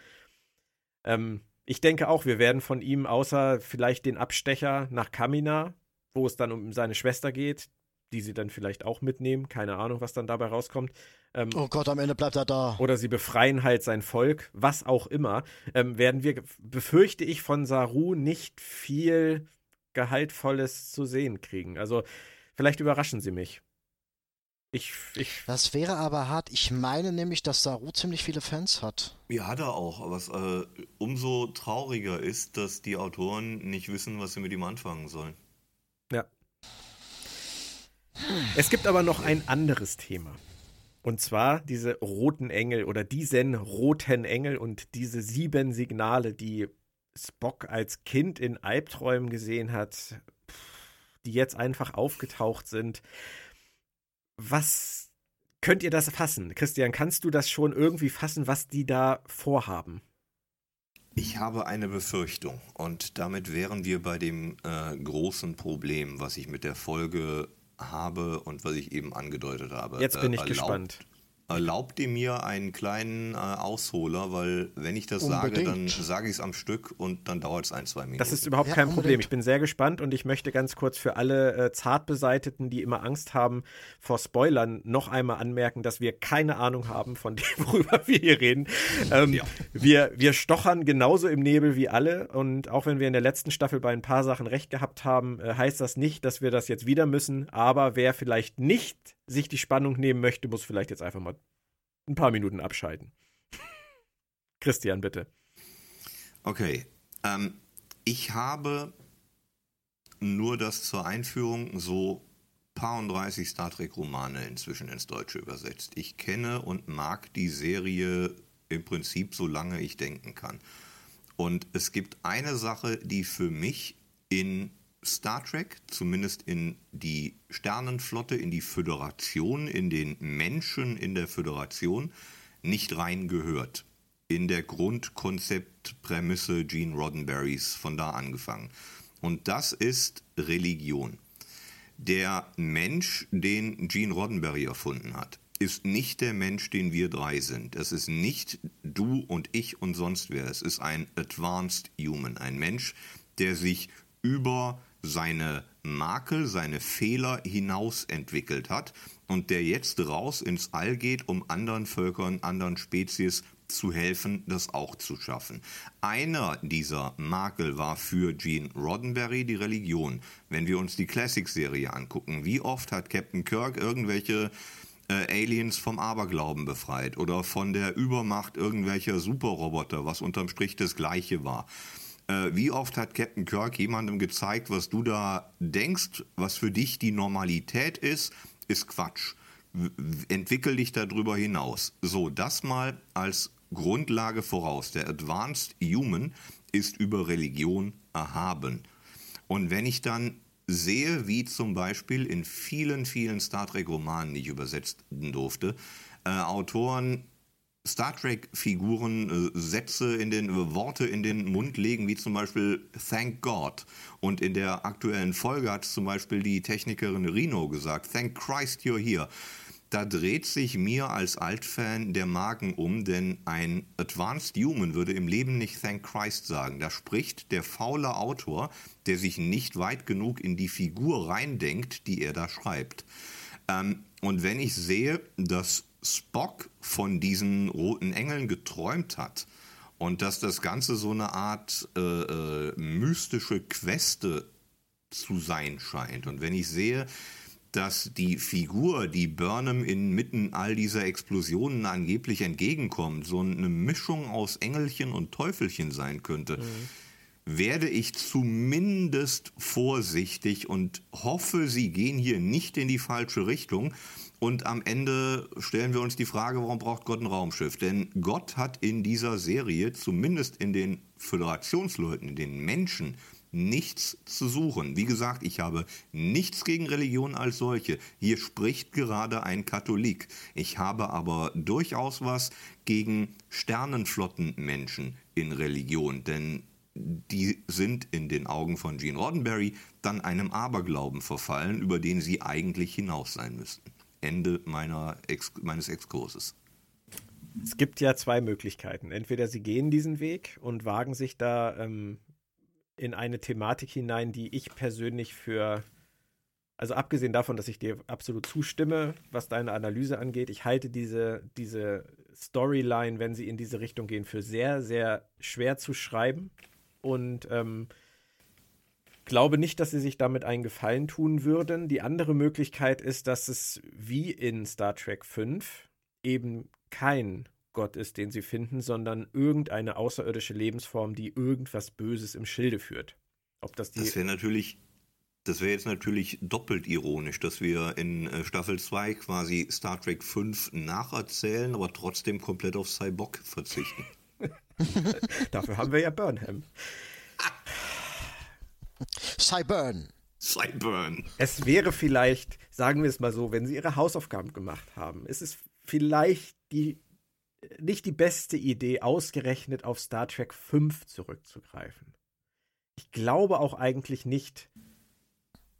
Ähm, ich denke auch, wir werden von ihm, außer vielleicht den Abstecher nach Kamina, wo es dann um seine Schwester geht, die sie dann vielleicht auch mitnehmen. Keine Ahnung, was dann dabei rauskommt. Ähm, oh Gott, am Ende bleibt er da. Oder sie befreien halt sein Volk, was auch immer. Ähm, werden wir, befürchte ich, von Saru nicht viel Gehaltvolles zu sehen kriegen. Also, vielleicht überraschen sie mich. Ich, ich das wäre aber hart. Ich meine nämlich, dass Saru ziemlich viele Fans hat. Ja, hat er auch. Was äh, umso trauriger ist, dass die Autoren nicht wissen, was sie mit ihm anfangen sollen. Es gibt aber noch ein anderes Thema. Und zwar diese roten Engel oder diesen roten Engel und diese sieben Signale, die Spock als Kind in Albträumen gesehen hat, die jetzt einfach aufgetaucht sind. Was könnt ihr das fassen? Christian, kannst du das schon irgendwie fassen, was die da vorhaben? Ich habe eine Befürchtung und damit wären wir bei dem äh, großen Problem, was ich mit der Folge habe und was ich eben angedeutet habe. Jetzt bin ich äh, gespannt. Erlaubt ihr mir einen kleinen äh, Ausholer, weil wenn ich das unbedingt. sage, dann sage ich es am Stück und dann dauert es ein, zwei Minuten. Das ist überhaupt ja, kein unbedingt. Problem. Ich bin sehr gespannt und ich möchte ganz kurz für alle äh, Zartbeseiteten, die immer Angst haben vor Spoilern, noch einmal anmerken, dass wir keine Ahnung haben von dem, worüber wir hier reden. Ähm, ja. wir, wir stochern genauso im Nebel wie alle und auch wenn wir in der letzten Staffel bei ein paar Sachen recht gehabt haben, äh, heißt das nicht, dass wir das jetzt wieder müssen. Aber wer vielleicht nicht sich die Spannung nehmen möchte, muss vielleicht jetzt einfach mal ein paar Minuten abschalten. Christian, bitte. Okay. Ähm, ich habe nur das zur Einführung so paar und 30 Star Trek-Romane inzwischen ins Deutsche übersetzt. Ich kenne und mag die Serie im Prinzip so lange ich denken kann. Und es gibt eine Sache, die für mich in Star Trek, zumindest in die Sternenflotte, in die Föderation, in den Menschen in der Föderation, nicht reingehört. In der Grundkonzeptprämisse Gene Roddenberrys von da angefangen. Und das ist Religion. Der Mensch, den Gene Roddenberry erfunden hat, ist nicht der Mensch, den wir drei sind. Es ist nicht du und ich und sonst wer. Es ist ein Advanced Human, ein Mensch, der sich über seine Makel, seine Fehler hinaus entwickelt hat und der jetzt raus ins All geht, um anderen Völkern, anderen Spezies zu helfen, das auch zu schaffen. Einer dieser Makel war für Gene Roddenberry die Religion. Wenn wir uns die Classic-Serie angucken, wie oft hat Captain Kirk irgendwelche äh, Aliens vom Aberglauben befreit oder von der Übermacht irgendwelcher Superroboter, was unterm Strich das gleiche war. Äh, wie oft hat Captain Kirk jemandem gezeigt, was du da denkst, was für dich die Normalität ist, ist Quatsch. Entwickel dich darüber hinaus. So, das mal als Grundlage voraus. Der Advanced Human ist über Religion erhaben. Und wenn ich dann sehe, wie zum Beispiel in vielen, vielen Star Trek-Romanen, die ich übersetzen durfte, äh, Autoren Star Trek-Figuren äh, Sätze in den äh, Worte in den Mund legen, wie zum Beispiel Thank God. Und in der aktuellen Folge hat zum Beispiel die Technikerin Rino gesagt, Thank Christ you're here da dreht sich mir als Altfan der Magen um, denn ein Advanced Human würde im Leben nicht Thank Christ sagen. Da spricht der faule Autor, der sich nicht weit genug in die Figur reindenkt, die er da schreibt. Ähm, und wenn ich sehe, dass Spock von diesen roten Engeln geträumt hat und dass das Ganze so eine Art äh, äh, mystische Queste zu sein scheint und wenn ich sehe, dass die Figur, die Burnham inmitten all dieser Explosionen angeblich entgegenkommt, so eine Mischung aus Engelchen und Teufelchen sein könnte, mhm. werde ich zumindest vorsichtig und hoffe, sie gehen hier nicht in die falsche Richtung. Und am Ende stellen wir uns die Frage, warum braucht Gott ein Raumschiff? Denn Gott hat in dieser Serie, zumindest in den Föderationsleuten, in den Menschen, nichts zu suchen. Wie gesagt, ich habe nichts gegen Religion als solche. Hier spricht gerade ein Katholik. Ich habe aber durchaus was gegen Sternenflottenmenschen in Religion, denn die sind in den Augen von Gene Roddenberry dann einem Aberglauben verfallen, über den sie eigentlich hinaus sein müssten. Ende meiner Ex meines Exkurses. Es gibt ja zwei Möglichkeiten. Entweder sie gehen diesen Weg und wagen sich da ähm, in eine Thematik hinein, die ich persönlich für, also abgesehen davon, dass ich dir absolut zustimme, was deine Analyse angeht, ich halte diese, diese Storyline, wenn sie in diese Richtung gehen, für sehr, sehr schwer zu schreiben und ähm, glaube nicht, dass sie sich damit einen Gefallen tun würden. Die andere Möglichkeit ist, dass es wie in Star Trek 5 eben kein Gott ist, den sie finden, sondern irgendeine außerirdische Lebensform, die irgendwas Böses im Schilde führt. Ob das die. Das wäre natürlich. Das wäre jetzt natürlich doppelt ironisch, dass wir in äh, Staffel 2 quasi Star Trek 5 nacherzählen, aber trotzdem komplett auf Cyborg verzichten. Dafür haben wir ja Burnham. Cyburn. Cyburn. Es wäre vielleicht, sagen wir es mal so, wenn sie ihre Hausaufgaben gemacht haben, ist es vielleicht die nicht die beste Idee, ausgerechnet auf Star Trek 5 zurückzugreifen. Ich glaube auch eigentlich nicht,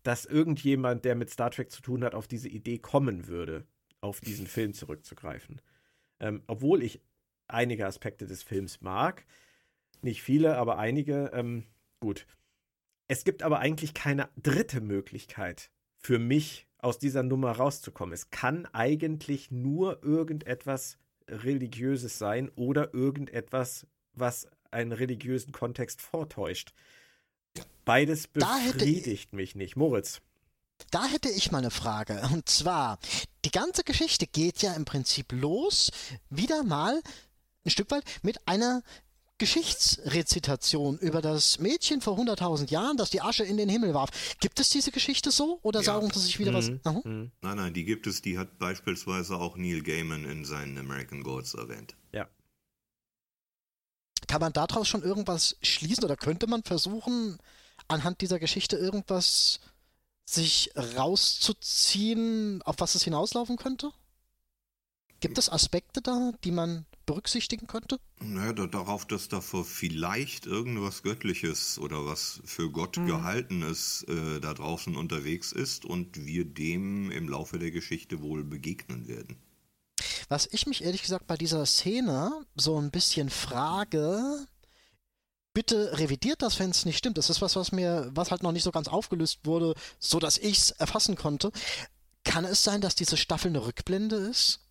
dass irgendjemand, der mit Star Trek zu tun hat, auf diese Idee kommen würde, auf diesen Film zurückzugreifen. Ähm, obwohl ich einige Aspekte des Films mag. Nicht viele, aber einige. Ähm, gut. Es gibt aber eigentlich keine dritte Möglichkeit für mich, aus dieser Nummer rauszukommen. Es kann eigentlich nur irgendetwas religiöses sein oder irgendetwas, was einen religiösen Kontext vortäuscht. Beides befriedigt mich nicht. Moritz. Da hätte ich mal eine Frage. Und zwar, die ganze Geschichte geht ja im Prinzip los, wieder mal ein Stück weit mit einer Geschichtsrezitation über das Mädchen vor 100.000 Jahren, das die Asche in den Himmel warf. Gibt es diese Geschichte so oder ja. sagen Sie sich wieder mhm. was? Mhm. Nein, nein, die gibt es. Die hat beispielsweise auch Neil Gaiman in seinen American Gods erwähnt. Ja. Kann man daraus schon irgendwas schließen oder könnte man versuchen, anhand dieser Geschichte irgendwas sich rauszuziehen, auf was es hinauslaufen könnte? Gibt es Aspekte da, die man berücksichtigen könnte? Naja, da, darauf, dass davor vielleicht irgendwas Göttliches oder was für Gott mhm. gehaltenes äh, da draußen unterwegs ist und wir dem im Laufe der Geschichte wohl begegnen werden. Was ich mich ehrlich gesagt bei dieser Szene so ein bisschen frage, bitte revidiert das, wenn es nicht stimmt. Das ist was, was mir, was halt noch nicht so ganz aufgelöst wurde, so dass ich es erfassen konnte. Kann es sein, dass diese Staffel eine Rückblende ist?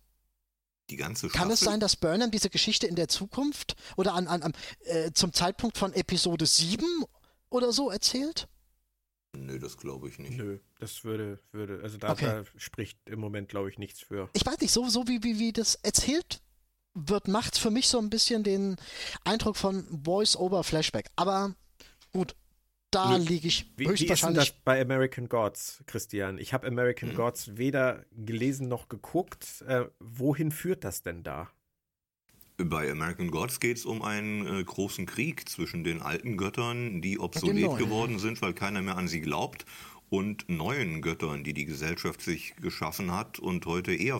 Die ganze Kann es sein, dass Burnham diese Geschichte in der Zukunft oder an, an, an äh, zum Zeitpunkt von Episode 7 oder so erzählt? Nö, das glaube ich nicht. Nö, das würde, würde, also da, Okay. da spricht im Moment, glaube ich, nichts für. Ich weiß nicht, so, so wie, wie, wie das erzählt wird, macht für mich so ein bisschen den Eindruck von Voice-Over-Flashback. Aber gut, da Nö. liege ich Wie, wie ist denn höchstwahrscheinlich. das bei American Gods, Christian? Ich habe American Hm. Gods weder gelesen noch geguckt. Äh, wohin führt das denn da? Bei American Gods geht es um einen äh, großen Krieg zwischen den alten Göttern, die obsolet neuen. geworden sind, weil keiner mehr an sie glaubt, und neuen Göttern, die die Gesellschaft sich geschaffen hat und heute eher äh,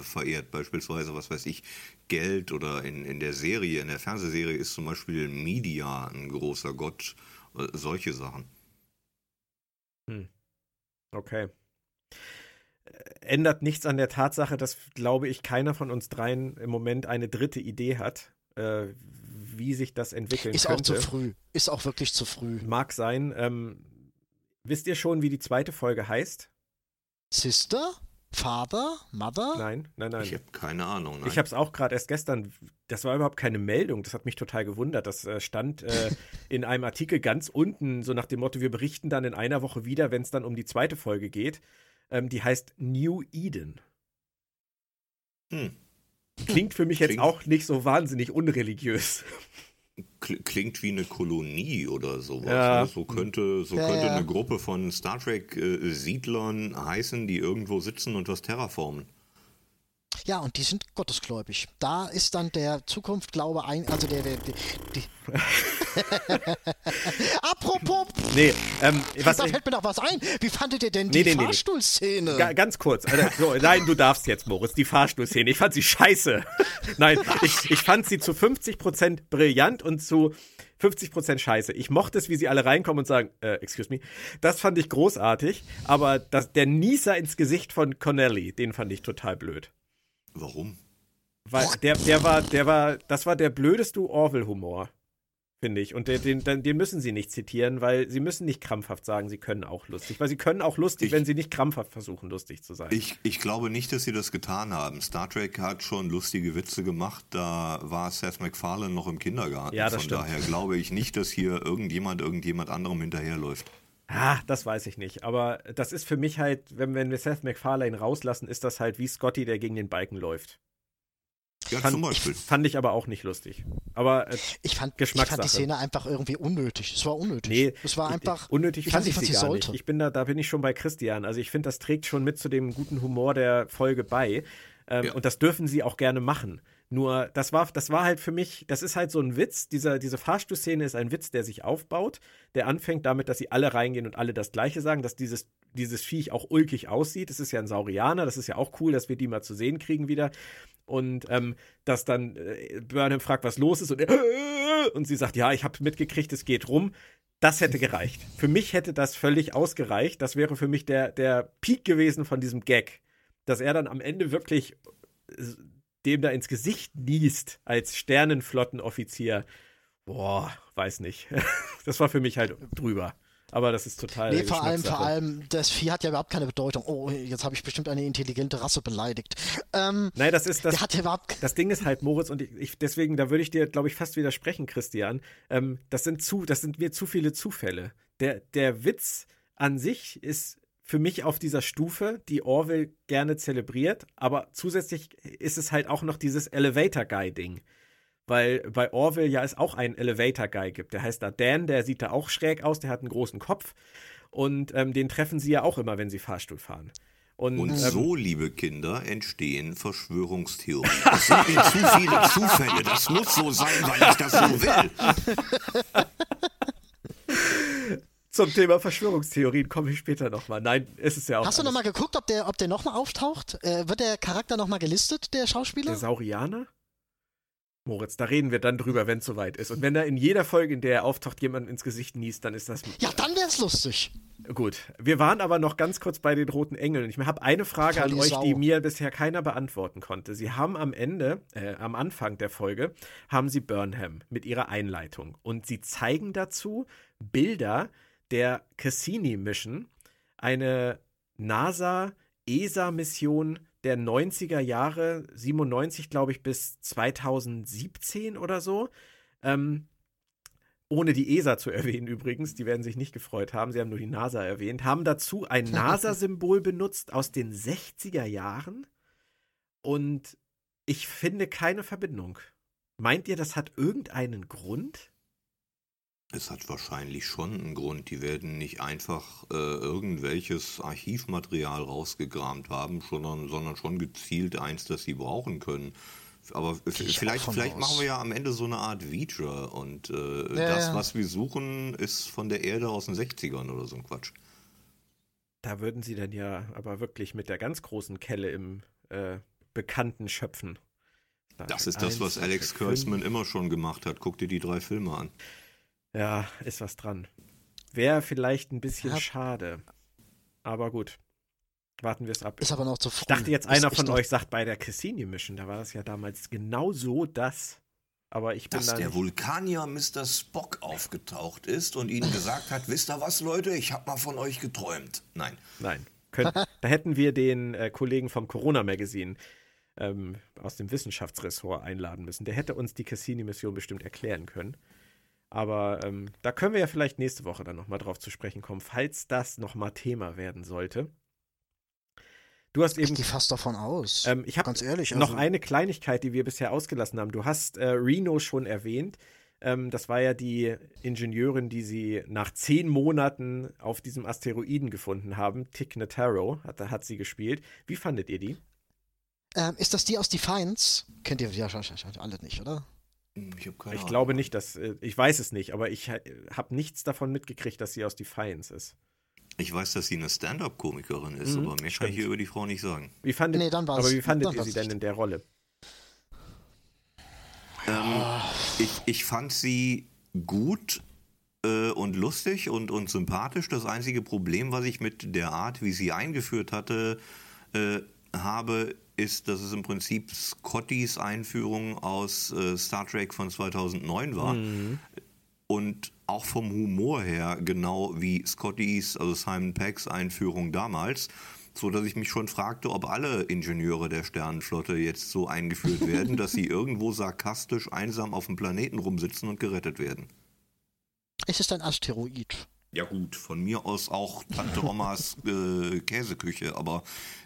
verehrt. Beispielsweise, was weiß ich, Geld oder in, in der Serie, in der Fernsehserie ist zum Beispiel Media ein großer Gott, äh, solche Sachen. Okay. Äh, Ändert nichts an der Tatsache, dass, glaube ich, keiner von uns dreien im Moment eine dritte Idee hat, äh, wie sich das entwickeln Ist auch könnte. zu früh. Ist auch wirklich zu früh. Mag sein. Ähm, wisst ihr schon, wie die zweite Folge heißt? Sister? Father? Mother? Nein, nein, nein. Ich habe keine Ahnung. Nein. Ich habe es auch gerade erst gestern, das war überhaupt keine Meldung, das hat mich total gewundert. Das äh, stand äh, in einem Artikel ganz unten, so nach dem Motto, wir berichten dann in einer Woche wieder, wenn es dann um die zweite Folge geht. Ähm, die heißt New Eden. hm. Klingt für mich jetzt Klingt- auch nicht so wahnsinnig unreligiös. Kl- Klingt wie eine Kolonie oder sowas. Ja. Ne? So könnte, so Ja, könnte ja. eine Gruppe von Star Trek-Siedlern heißen, die irgendwo sitzen und was terraformen. Ja, und die sind gottesgläubig. Da ist dann der Zukunftglaube ein, also der, der, der die. Apropos, Nee, ähm, was da fällt mir noch was ein. Wie fandet ihr denn Nee, die nee, nee, nee. Fahrstuhlszene? Ga ganz kurz. Also, so, nein, du darfst jetzt, Moritz, die Fahrstuhlszene. Ich fand sie scheiße. Nein, ich, ich fand sie zu 50% brillant und zu 50% scheiße. Ich mochte es, wie sie alle reinkommen und sagen, äh, excuse me. Das fand ich großartig, aber das, der Nieser ins Gesicht von Connelly, den fand ich total blöd. Warum? Weil der, der war, der war, das war der blödeste Orwell-Humor, finde ich. Und den, den, den- müssen sie nicht zitieren, weil sie müssen nicht krampfhaft sagen, sie können auch lustig. Weil sie können auch lustig, Ich- wenn sie nicht krampfhaft versuchen, lustig zu sein. Ich, ich glaube nicht, dass sie das getan haben. Star Trek hat schon lustige Witze gemacht, da war Seth MacFarlane noch im Kindergarten. Ja, das Von stimmt. daher glaube ich nicht, dass hier irgendjemand irgendjemand anderem hinterherläuft. Ah, das weiß ich nicht. Aber das ist für mich halt, wenn, wenn wir Seth MacFarlane rauslassen, ist das halt wie Scotty, der gegen den Balken läuft. Ja, Fand, zum Beispiel. fand ich aber auch nicht lustig. Aber äh, Ich fand, ich fand die. Szene einfach irgendwie unnötig. Es war unnötig. nee, es war ich- einfach. unnötig ich fand weiß ich was sie gar sollte. nicht. Ich bin da, da bin ich schon bei Christian. Also ich finde, das trägt schon mit zu dem guten Humor der Folge bei. Ähm, Ja. Und das dürfen sie auch gerne machen. Nur, das war, das war halt für mich, das ist halt so ein Witz. Dieser, diese Fahrstuhlszene ist ein Witz, der sich aufbaut. Der anfängt damit, dass sie alle reingehen und alle das Gleiche sagen, dass dieses, dieses Viech auch ulkig aussieht. Das ist ja ein Saurianer, das ist ja auch cool, dass wir die mal zu sehen kriegen wieder. Und ähm, dass dann äh, Burnham fragt, was los ist und, er, und sie sagt, ja, ich habe mitgekriegt, es geht rum. Das hätte gereicht. Für mich hätte das völlig ausgereicht. Das wäre für mich der, der Peak gewesen von diesem Gag. Dass er dann am Ende wirklich äh, dem da ins Gesicht niest als Sternenflottenoffizier. Boah, weiß nicht. Das war für mich halt drüber. Aber das ist total. Nee, vor allem, vor allem, das Vieh hat ja überhaupt keine Bedeutung. Oh, jetzt habe ich bestimmt eine intelligente Rasse beleidigt. Ähm, Nein, das ist das. der hat überhaupt. Das Ding ist halt, Moritz, und ich, ich deswegen, da würde ich dir, glaube ich, fast widersprechen, Christian. Ähm, das sind zu, das sind mir zu viele Zufälle. Der, der Witz an sich ist für mich auf dieser Stufe, die Orwell gerne zelebriert, aber zusätzlich ist es halt auch noch dieses Elevator Guy-Ding. Weil bei Orwell ja es auch einen Elevator Guy gibt. Der heißt da Dan, der sieht da auch schräg aus, der hat einen großen Kopf. Und ähm, den treffen sie ja auch immer, wenn sie Fahrstuhl fahren. Und, Und ähm, so, liebe Kinder, entstehen Verschwörungstheorien. Das sind zu viele Zufälle. Das muss so sein, weil ich das so will. Zum Thema Verschwörungstheorien komme ich später nochmal. Nein, ist es ja auch. Hast du nochmal geguckt, ob der, ob der nochmal auftaucht? Äh, wird der Charakter nochmal gelistet, der Schauspieler? Der Saurianer? Moritz, da reden wir dann drüber, wenn es soweit ist. Und wenn da in jeder Folge, in der er auftaucht, jemand ins Gesicht niest, dann ist das. Ja, dann wäre es lustig. Gut. Wir waren aber noch ganz kurz bei den Roten Engeln. Ich habe eine Frage an euch, Sau. die mir bisher keiner beantworten konnte. Sie haben am Ende, äh, am Anfang der Folge, haben sie Burnham mit ihrer Einleitung. Und sie zeigen dazu Bilder der Cassini-Mission, eine NASA-ESA-Mission der 90er Jahre, 97 glaube ich bis 2017 oder so. Ähm, ohne die ESA zu erwähnen übrigens, die werden sich nicht gefreut haben, sie haben nur die NASA erwähnt, haben dazu ein NASA-Symbol benutzt aus den 60er Jahren und ich finde keine Verbindung. Meint ihr, das hat irgendeinen Grund? Es hat wahrscheinlich schon einen Grund. Die werden nicht einfach äh, irgendwelches Archivmaterial rausgekramt haben, sondern, sondern schon gezielt eins, das sie brauchen können. Aber vielleicht, vielleicht machen wir ja am Ende so eine Art Feature und äh, ja, das, was wir suchen, ist von der Erde aus den 60ern oder so ein Quatsch. Da würden sie dann ja aber wirklich mit der ganz großen Kelle im äh, Bekannten schöpfen. Da das ist das, was Alex Kurtzman immer schon gemacht hat. Guck dir die drei Filme an. Ja, ist was dran. Wäre vielleicht ein bisschen ja. schade. Aber gut. Warten wir es ab. Ist aber noch zu früh. Ich dachte jetzt, einer von euch sagt bei der Cassini Mission, da war das ja damals genau so das. Aber ich bin Dass der Vulkanier Mr. Spock aufgetaucht ist und ihnen gesagt hat, wisst ihr was, Leute, ich habe mal von euch geträumt. Nein. Nein. Könnt, da hätten wir den äh, Kollegen vom Corona Magazine ähm, aus dem Wissenschaftsressort einladen müssen. Der hätte uns die Cassini-Mission bestimmt erklären können. Aber ähm, da können wir ja vielleicht nächste Woche dann nochmal drauf zu sprechen kommen, falls das nochmal Thema werden sollte. Du hast eben. Ich gehe fast davon aus. Ähm, ich habe ehrlich noch also, eine Kleinigkeit, die wir bisher ausgelassen haben. Du hast äh, Reno schon erwähnt. Ähm, das war ja die Ingenieurin, die sie nach zehn Monaten auf diesem Asteroiden gefunden haben. Tick Notaro hat, hat sie gespielt. Wie fandet ihr die? Ähm, ist das die aus Defiance? Kennt ihr ja alle nicht, oder? Hm, ich, ich glaube nicht, dass. Äh, ich weiß es nicht, aber ich habe nichts davon mitgekriegt, dass sie aus Defiance ist. Ich weiß, dass sie eine Stand-up-Komikerin ist, mhm, aber mehr kann ich hier über die Frau nicht sagen. Wie fandet, nee, aber wie fandet ihr sie denn in der Rolle? Ähm, ich, ich fand sie gut äh, und lustig und, und sympathisch. Das einzige Problem, was ich mit der Art, wie sie eingeführt hatte, äh, habe, ist, dass es im Prinzip Scottys Einführung aus äh, Star Trek von 2009 war. Mhm. Und auch vom Humor her genau wie Scottys, also Simon Peggs Einführung damals. So dass ich mich schon fragte, ob alle Ingenieure der Sternenflotte jetzt so eingeführt werden, dass sie irgendwo sarkastisch einsam auf dem Planeten rumsitzen und gerettet werden. Es ist ein Asteroid. Ja gut, von mir aus auch Tante Omas äh, Käseküche, aber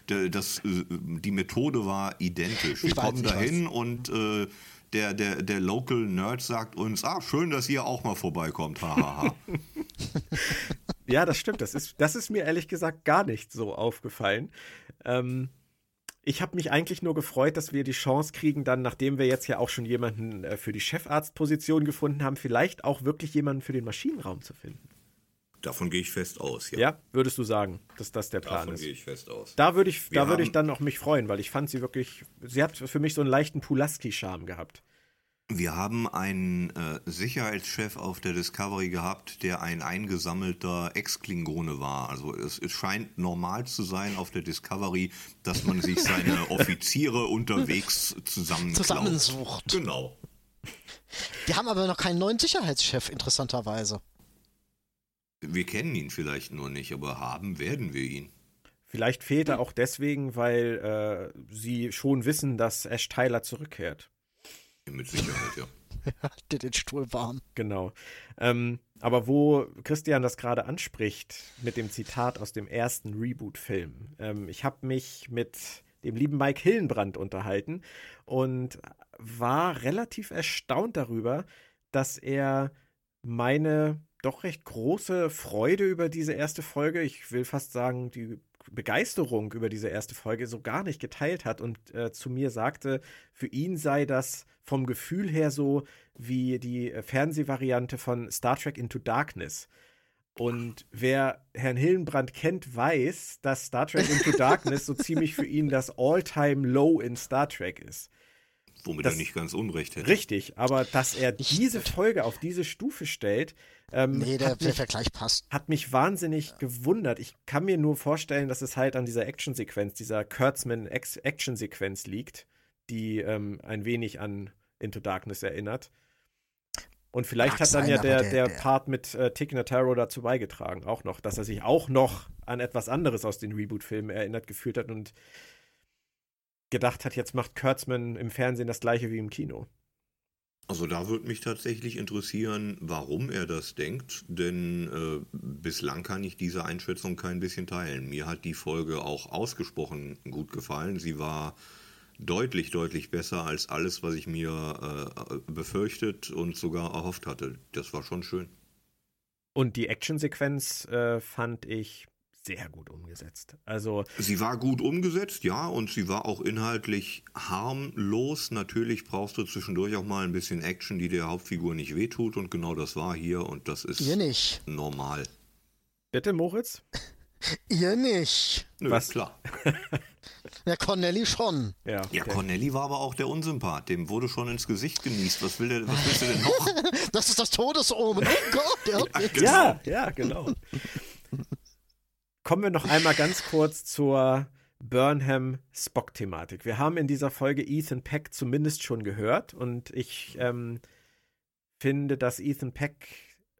das, äh, die Methode war identisch. Wir kommen dahin und äh, der, der, der Local Nerd sagt uns, ah, schön, dass ihr auch mal vorbeikommt. Hahaha. ja, das stimmt. Das ist, das ist mir ehrlich gesagt gar nicht so aufgefallen. Ähm, ich habe mich eigentlich nur gefreut, dass wir die Chance kriegen, dann, nachdem wir jetzt ja auch schon jemanden äh, für die Chefarztposition gefunden haben, vielleicht auch wirklich jemanden für den Maschinenraum zu finden. Davon gehe ich fest aus, ja. Ja, würdest du sagen, dass das der Plan Davon ist? Davon gehe ich fest aus. Da würde ich, da würde ich dann auch mich freuen, weil ich fand sie wirklich, sie hat für mich so einen leichten Pulaski-Charme gehabt. Wir haben einen äh, Sicherheitschef auf der Discovery gehabt, der ein eingesammelter Ex-Klingone war. Also es, es, scheint normal zu sein auf der Discovery, dass man sich seine Offiziere unterwegs zusammen zusammensucht. Genau. Wir haben aber noch keinen neuen Sicherheitschef, interessanterweise. Wir kennen ihn vielleicht nur nicht, aber haben werden wir ihn. Vielleicht fehlt er auch deswegen, weil äh, sie schon wissen, dass Ash Tyler zurückkehrt. Mit Sicherheit, ja. Der den Stuhl warm. Genau. Ähm, aber wo Christian das gerade anspricht, mit dem Zitat aus dem ersten Reboot-Film. Ähm, ich habe mich mit dem lieben Mike Hillenbrand unterhalten und war relativ erstaunt darüber, dass er meine doch recht große Freude über diese erste Folge. Ich will fast sagen, die Begeisterung über diese erste Folge so gar nicht geteilt hat und äh, zu mir sagte, für ihn sei das vom Gefühl her so wie die Fernsehvariante von Star Trek Into Darkness. Und wer Herrn Hillenbrand kennt, weiß, dass Star Trek Into Darkness so ziemlich für ihn das All-Time-Low in Star Trek ist. Womit das, er nicht ganz unrecht hätte. Richtig, aber dass er diese Folge auf diese Stufe stellt, ähm, nee, der, hat, der mich, Vergleich passt. hat mich wahnsinnig gewundert. Ich kann mir nur vorstellen, dass es halt an dieser Actionsequenz, dieser Kurtzman-Actionsequenz liegt, die ähm, ein wenig an Into Darkness erinnert. Und vielleicht Mag hat dann sein, ja der, der- der, der- Part mit äh, Tic Notaro dazu beigetragen, auch noch, dass er sich auch noch an etwas anderes aus den Reboot-Filmen erinnert gefühlt hat und gedacht hat, jetzt macht Kurtzman im Fernsehen das gleiche wie im Kino. Also da würde mich tatsächlich interessieren, warum er das denkt, denn äh, bislang kann ich diese Einschätzung kein bisschen teilen. Mir hat die Folge auch ausgesprochen gut gefallen. Sie war deutlich, deutlich besser als alles, was ich mir äh, befürchtet und sogar erhofft hatte. Das war schon schön. Und die Actionsequenz äh, fand ich sehr gut umgesetzt. Also Sie war gut umgesetzt, ja, und sie war auch inhaltlich harmlos. Natürlich brauchst du zwischendurch auch mal ein bisschen Action, die der Hauptfigur nicht wehtut, und genau das war hier, und das ist Ihr nicht. normal. bitte, Moritz? Ihr nicht. Nö, Was? klar. Der Cornelli schon. Ja, Ja, Cornelli war aber auch der Unsympath. Dem wurde schon ins Gesicht genießt. Was will der, was willst du denn noch? Das ist das Todesomen. Oh Gott, der hat nichts. Ja, ja, genau. Kommen wir noch einmal ganz kurz zur Burnham-Spock-Thematik. Wir haben in dieser Folge Ethan Peck zumindest schon gehört und ich ähm, finde, dass Ethan Peck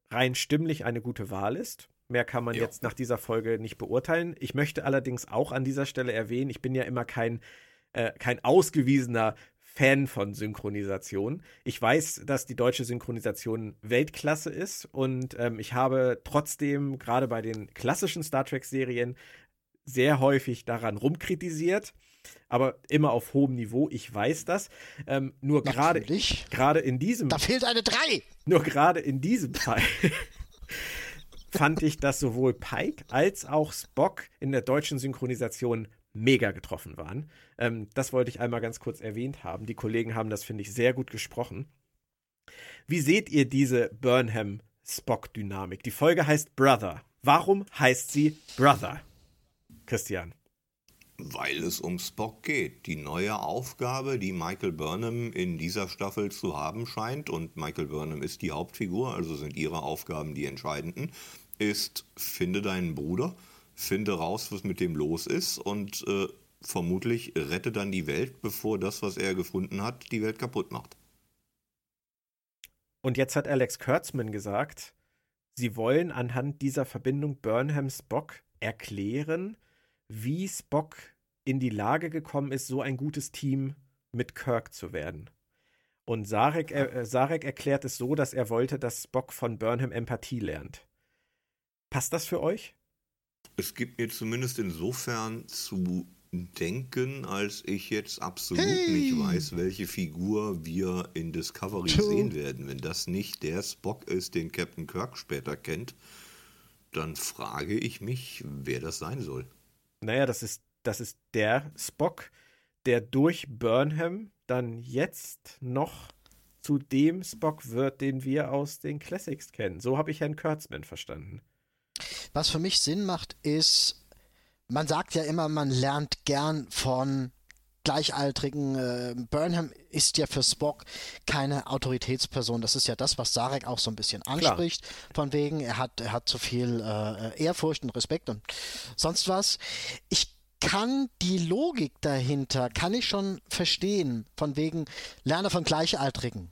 rein stimmlich eine gute Wahl ist. Mehr kann man Ja. jetzt nach dieser Folge nicht beurteilen. Ich möchte allerdings auch an dieser Stelle erwähnen, ich bin ja immer kein, äh, kein ausgewiesener Fan von Synchronisation. Ich weiß, dass die deutsche Synchronisation Weltklasse ist und ähm, ich habe trotzdem gerade bei den klassischen Star Trek-Serien sehr häufig daran rumkritisiert, aber immer auf hohem Niveau. Ich weiß das. Ähm, nur gerade gerade in diesem Da fehlt eine 3. nur gerade in diesem Fall fand ich, dass sowohl Pike als auch Spock in der deutschen Synchronisation mega getroffen waren. Ähm, das wollte ich einmal ganz kurz erwähnt haben. Die Kollegen haben das, finde ich, sehr gut gesprochen. Wie seht ihr diese Burnham-Spock-Dynamik? Die Folge heißt Brother. Warum heißt sie Brother? Christian. Weil es um Spock geht. Die neue Aufgabe, die Michael Burnham in dieser Staffel zu haben scheint, und Michael Burnham ist die Hauptfigur, also sind ihre Aufgaben die entscheidenden, ist, finde deinen Bruder, finde raus, was mit dem los ist und äh, vermutlich rette dann die Welt, bevor das, was er gefunden hat, die Welt kaputt macht. Und jetzt hat Alex Kurtzman gesagt, sie wollen anhand dieser Verbindung Burnham-Spock erklären, wie Spock in die Lage gekommen ist, so ein gutes Team mit Kirk zu werden. Und Sarek, äh, Sarek erklärt es so, dass er wollte, dass Spock von Burnham Empathie lernt. Passt das für euch? Es gibt mir zumindest insofern zu denken, als ich jetzt absolut Hey! nicht weiß, welche Figur wir in Discovery True. sehen werden. Wenn das nicht der Spock ist, den Captain Kirk später kennt, dann frage ich mich, wer das sein soll. Naja, das ist, das ist der Spock, der durch Burnham dann jetzt noch zu dem Spock wird, den wir aus den Classics kennen. So habe ich Herrn Kurtzman verstanden. Was für mich Sinn macht, ist, man sagt ja immer, man lernt gern von Gleichaltrigen. Äh, Burnham ist ja für Spock keine Autoritätsperson. Das ist ja das, was Sarek auch so ein bisschen anspricht. Von wegen, er hat, er hat zu viel äh, Ehrfurcht und Respekt und sonst was. Ich kann die Logik dahinter, kann ich schon verstehen. Von wegen, lerne von Gleichaltrigen.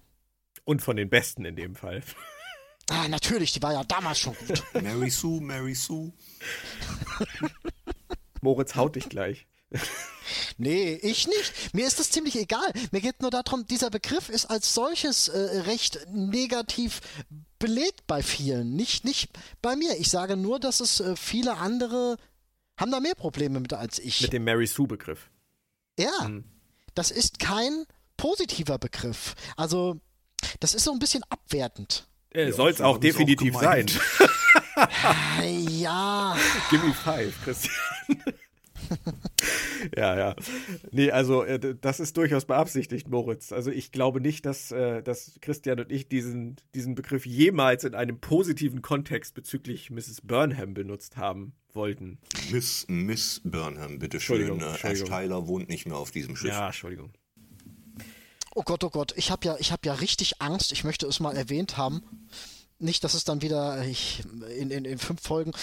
Und von den Besten in dem Fall. Ah, natürlich, die war ja damals schon gut. Mary Sue, Mary Sue. Moritz haut dich gleich. Nee, ich nicht. Mir ist das ziemlich egal. Mir geht nur darum, dieser Begriff ist als solches äh, recht negativ belegt bei vielen. Nicht, nicht bei mir. Ich sage nur, dass es äh, viele andere haben da mehr Probleme mit als ich. Mit dem Mary Sue-Begriff. ja, Hm. das ist kein positiver Begriff. Also, das ist so ein bisschen abwertend. Äh, Ja, Soll es auch ich's auch definitiv sein. Ah, ja, Gimme five, Christian. ja, ja. Nee, also äh, das ist durchaus beabsichtigt, Moritz. Also ich glaube nicht, dass, äh, dass Christian und ich diesen, diesen Begriff jemals in einem positiven Kontext bezüglich Mrs. Burnham benutzt haben wollten. Miss, Miss Burnham, bitteschön. Entschuldigung, Äh, Ash Entschuldigung. Tyler wohnt nicht mehr auf diesem Schiff. Ja, Entschuldigung. Oh Gott, oh Gott, ich habe ja, ich habe ja richtig Angst. Ich möchte es mal erwähnt haben. Nicht, dass es dann wieder ich, in, in, in fünf Folgen.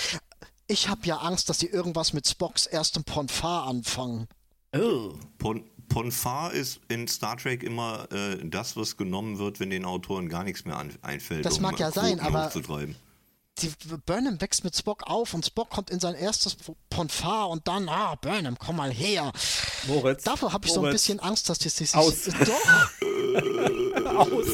Ich habe ja Angst, dass sie irgendwas mit Spocks erstem Ponfar anfangen. Oh. Pon Ponfar ist in Star Trek immer äh, das, was genommen wird, wenn den Autoren gar nichts mehr an, einfällt. Das um mag ja sein, aber die, Burnham wächst mit Spock auf und Spock kommt in sein erstes Ponfar und dann, ah, Burnham, komm mal her. Moritz. Dafür habe ich Moritz. so ein bisschen Angst, dass die sich. Aus. Doch. Aus.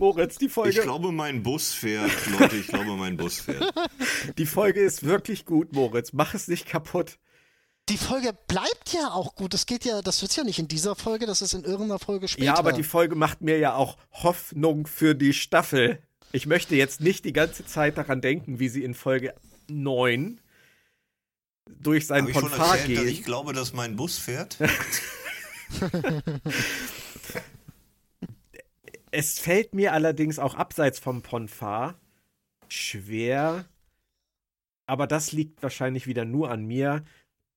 Moritz, die Folge. Ich glaube, mein Bus fährt, Leute, ich glaube, mein Bus fährt. Die Folge ist wirklich gut, Moritz. Mach es nicht kaputt. Die Folge bleibt ja auch gut. Das geht ja, das wird ja nicht in dieser Folge, das ist in irgendeiner Folge später. Ja, aber die Folge macht mir ja auch Hoffnung für die Staffel. Ich möchte jetzt nicht die ganze Zeit daran denken, wie sie in Folge 9 durch seinen Ponfar geht. Ich glaube, dass mein Bus fährt. es fällt mir allerdings auch abseits vom Ponfar schwer, aber das liegt wahrscheinlich wieder nur an mir,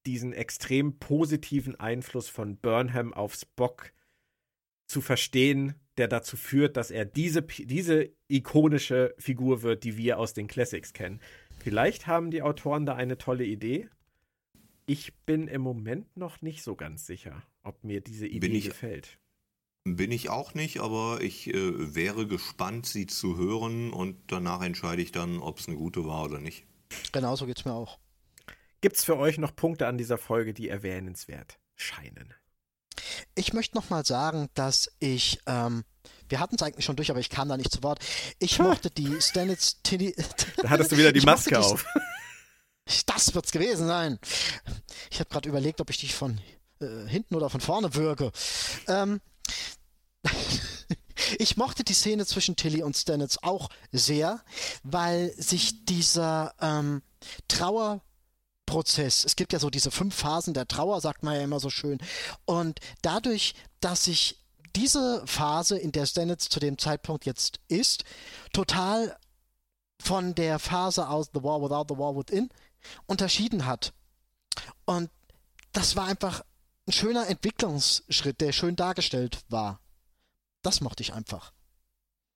diesen extrem positiven Einfluss von Burnham auf Spock zu verstehen, der dazu führt, dass er diese, diese ikonische Figur wird, die wir aus den Classics kennen. Vielleicht haben die Autoren da eine tolle Idee. Ich bin im Moment noch nicht so ganz sicher, ob mir diese Idee ich, gefällt. Bin ich auch nicht, aber ich äh, wäre gespannt, sie zu hören und danach entscheide ich dann, ob es eine gute war oder nicht. Genau, so geht es mir auch. Gibt es für euch noch Punkte an dieser Folge, die erwähnenswert scheinen? Ich möchte noch mal sagen, dass ich, ähm, wir hatten es eigentlich schon durch, aber ich kam da nicht zu Wort. Ich mochte die Stanitz Tilly. Da hattest du wieder die Maske auf. Das wird's gewesen sein. Ich habe gerade überlegt, ob ich dich von äh, hinten oder von vorne würge. Ähm, ich mochte die Szene zwischen Tilly und Stanitz auch sehr, weil sich dieser ähm, Trauer Prozess. Es gibt ja so diese fünf Phasen der Trauer, sagt man ja immer so schön. Und dadurch, dass sich diese Phase, in der Stanitz zu dem Zeitpunkt jetzt ist, total von der Phase aus The War Without, The War Within unterschieden hat. Und das war einfach ein schöner Entwicklungsschritt, der schön dargestellt war. Das mochte ich einfach.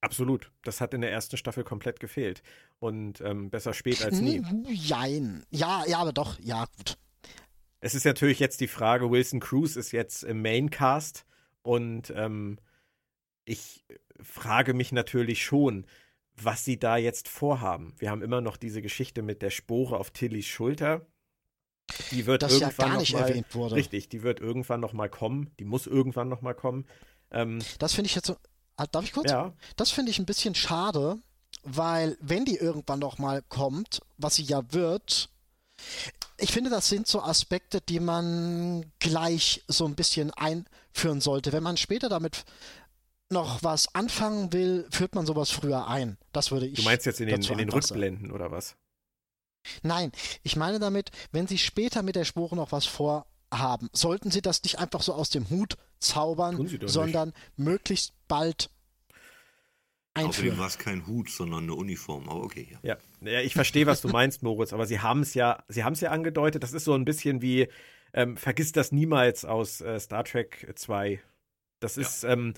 Absolut. Das hat in der ersten Staffel komplett gefehlt. Und ähm, besser spät als nie. Jein. Ja, ja, aber doch, ja, gut. Es ist natürlich jetzt die Frage, Wilson Cruz ist jetzt im Maincast und ähm, ich frage mich natürlich schon, was sie da jetzt vorhaben. Wir haben immer noch diese Geschichte mit der Spore auf Tillys Schulter. Die wird das irgendwann ja gar nicht mal, erwähnt wurde. Richtig, die wird irgendwann noch mal kommen. Die muss irgendwann noch mal kommen. Ähm, das finde ich jetzt so. Ah, darf ich kurz? Ja. Das finde ich ein bisschen schade, weil wenn die irgendwann noch mal kommt, was sie ja wird, ich finde, das sind so Aspekte, die man gleich so ein bisschen einführen sollte. Wenn man später damit noch was anfangen will, führt man sowas früher ein. Das würde ich. Du meinst jetzt in den, in den Rückblenden oder was? Nein, ich meine damit, wenn sie später mit der Spore noch was vorhaben, sollten sie das nicht einfach so aus dem Hut zaubern, sondern nicht. möglichst bald einführen. Außerdem war es kein Hut, sondern eine Uniform, aber okay. Ja, ja, ja ich verstehe, was du meinst, Moritz, aber sie haben es ja, sie haben es ja angedeutet, das ist so ein bisschen wie, ähm, vergiss das niemals aus äh, Star Trek 2. Das ist, ja. ähm,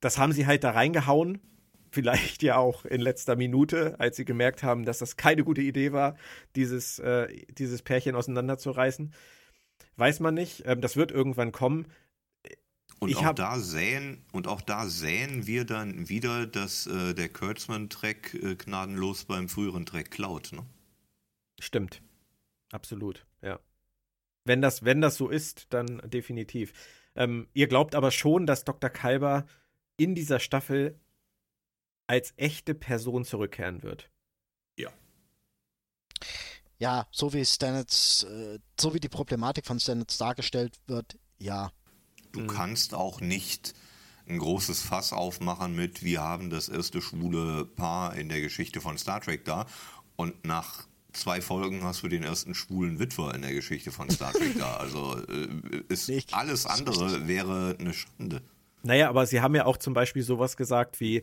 das haben sie halt da reingehauen, vielleicht ja auch in letzter Minute, als sie gemerkt haben, dass das keine gute Idee war, dieses, äh, dieses Pärchen auseinanderzureißen. Weiß man nicht. Ähm, das wird irgendwann kommen. Und ich auch da säen und auch da säen wir dann wieder, dass äh, der Kurtzman-Track äh, gnadenlos beim früheren Track klaut. Ne? Stimmt, absolut, ja. Wenn das, wenn das so ist, dann definitiv. Ähm, ihr glaubt aber schon, dass Dr. Kalber in dieser Staffel als echte Person zurückkehren wird. Ja. So wie Stanitz, äh, so wie die Problematik von Stanitz dargestellt wird, ja. Du mhm. kannst auch nicht ein großes Fass aufmachen mit, wir haben das erste schwule Paar in der Geschichte von Star Trek da und nach zwei Folgen hast du den ersten schwulen Witwer in der Geschichte von Star Trek da. Also äh, ist, alles andere wäre eine Schande. Naja, aber sie haben ja auch zum Beispiel sowas gesagt wie,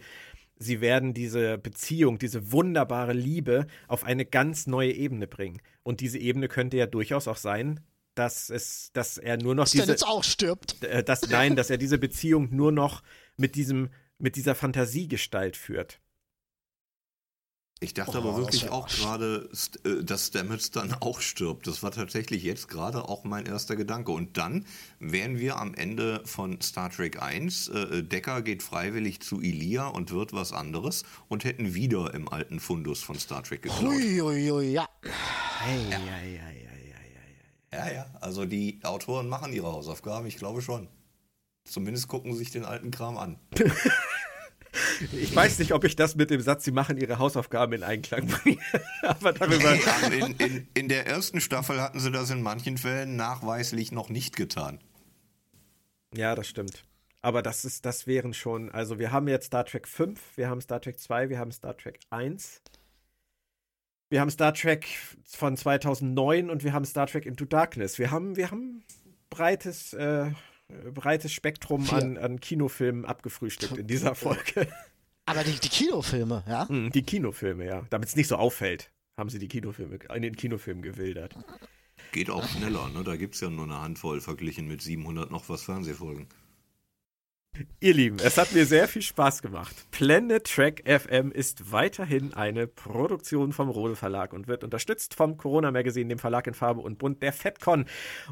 sie werden diese Beziehung, diese wunderbare Liebe auf eine ganz neue Ebene bringen. Und diese Ebene könnte ja durchaus auch sein, dass es, dass er nur noch Dass diese, jetzt auch stirbt. äh, dass, nein, dass er diese Beziehung nur noch mit diesem, mit dieser Fantasiegestalt führt. Ich dachte Oh, aber wirklich auch gerade, äh, dass Stamets dann auch stirbt. Das war tatsächlich jetzt gerade auch mein erster Gedanke. Und dann wären wir am Ende von Star Trek 1. Äh, Decker geht freiwillig zu Ilia und wird was anderes und hätten wieder im alten Fundus von Star Trek geklaut. Huiuiui, ja. Ei, ei, ei, ei, ei, ei. Ja, ja. Also die Autoren machen ihre Hausaufgaben, ich glaube schon. Zumindest gucken sie sich den alten Kram an. Ich weiß nicht, ob ich das mit dem Satz, sie machen ihre Hausaufgaben in Einklang bringe. Aber darüber. in, in, in der ersten Staffel hatten sie das in manchen Fällen nachweislich noch nicht getan. Ja, das stimmt. Aber das ist, das wären schon, also wir haben jetzt Star Trek 5, wir haben Star Trek 2, wir haben Star Trek 1. Wir haben Star Trek von 2009 und wir haben Star Trek Into Darkness. Wir haben, wir haben breites, äh, breites Spektrum Vier. an, an Kinofilmen abgefrühstückt in dieser Folge. Aber die, die Kinofilme, ja? Hm, die Kinofilme, ja. Damit es nicht so auffällt, haben sie die Kinofilme, in den Kinofilmen gewildert. Geht auch schneller, ne? Da gibt es ja nur eine Handvoll verglichen mit 700 noch was Fernsehfolgen. Ihr Lieben, es hat mir sehr viel Spaß gemacht. Planet Track FM ist weiterhin eine Produktion vom Rode Verlag und wird unterstützt vom Corona Magazine, dem Verlag in Farbe und Bunt, der FedCon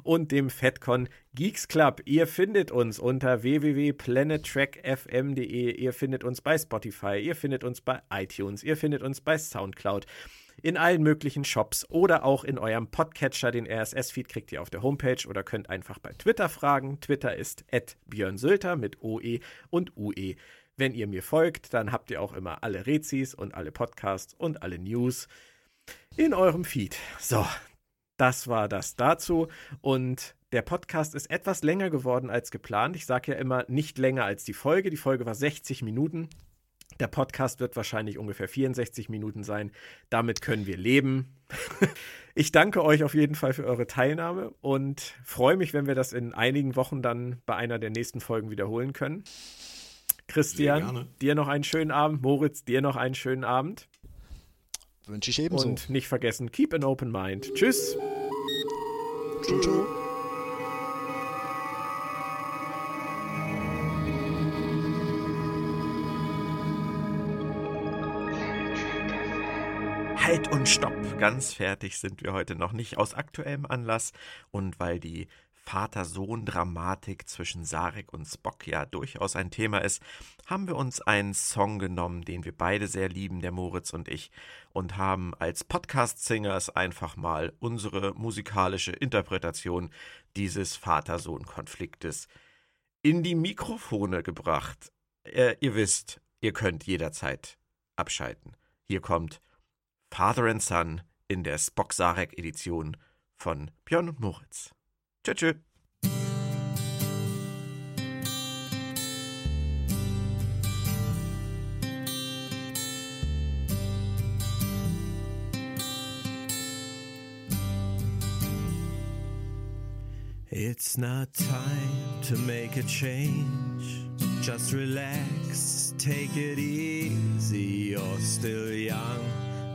und dem FedCon Geeks Club. Ihr findet uns unter www.planettrackfm.de. Ihr findet uns bei Spotify, ihr findet uns bei iTunes, ihr findet uns bei Soundcloud in allen möglichen Shops oder auch in eurem Podcatcher. Den RSS-Feed kriegt ihr auf der Homepage oder könnt einfach bei Twitter fragen. Twitter ist Björn Sülter mit OE und UE. Wenn ihr mir folgt, dann habt ihr auch immer alle Rezis und alle Podcasts und alle News in eurem Feed. So, das war das dazu. Und der Podcast ist etwas länger geworden als geplant. Ich sage ja immer nicht länger als die Folge. Die Folge war 60 Minuten. Der Podcast wird wahrscheinlich ungefähr 64 Minuten sein. Damit können wir leben. Ich danke euch auf jeden Fall für eure Teilnahme und freue mich, wenn wir das in einigen Wochen dann bei einer der nächsten Folgen wiederholen können. Christian, dir noch einen schönen Abend. Moritz, dir noch einen schönen Abend. Wünsche ich ebenso. Und nicht vergessen, keep an open mind. Tschüss. Tschüss. Halt und stopp. Ganz fertig sind wir heute noch nicht aus aktuellem Anlass und weil die Vater-Sohn-Dramatik zwischen Sarek und Spock ja durchaus ein Thema ist, haben wir uns einen Song genommen, den wir beide sehr lieben, der Moritz und ich, und haben als Podcast-Singers einfach mal unsere musikalische Interpretation dieses Vater-Sohn-Konfliktes in die Mikrofone gebracht. Äh, ihr wisst, ihr könnt jederzeit abschalten. Hier kommt Father and Son in der Spock Edition von Björn und Moritz. Tschö, tschö. It's not time to make a change. Just relax, take it easy. You're still young,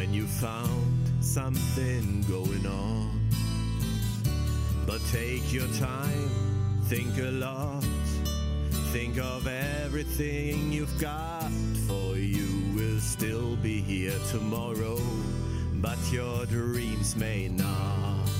when you found something going on. But take your time, think a lot, think of everything you've got, for you will still be here tomorrow, but your dreams may not.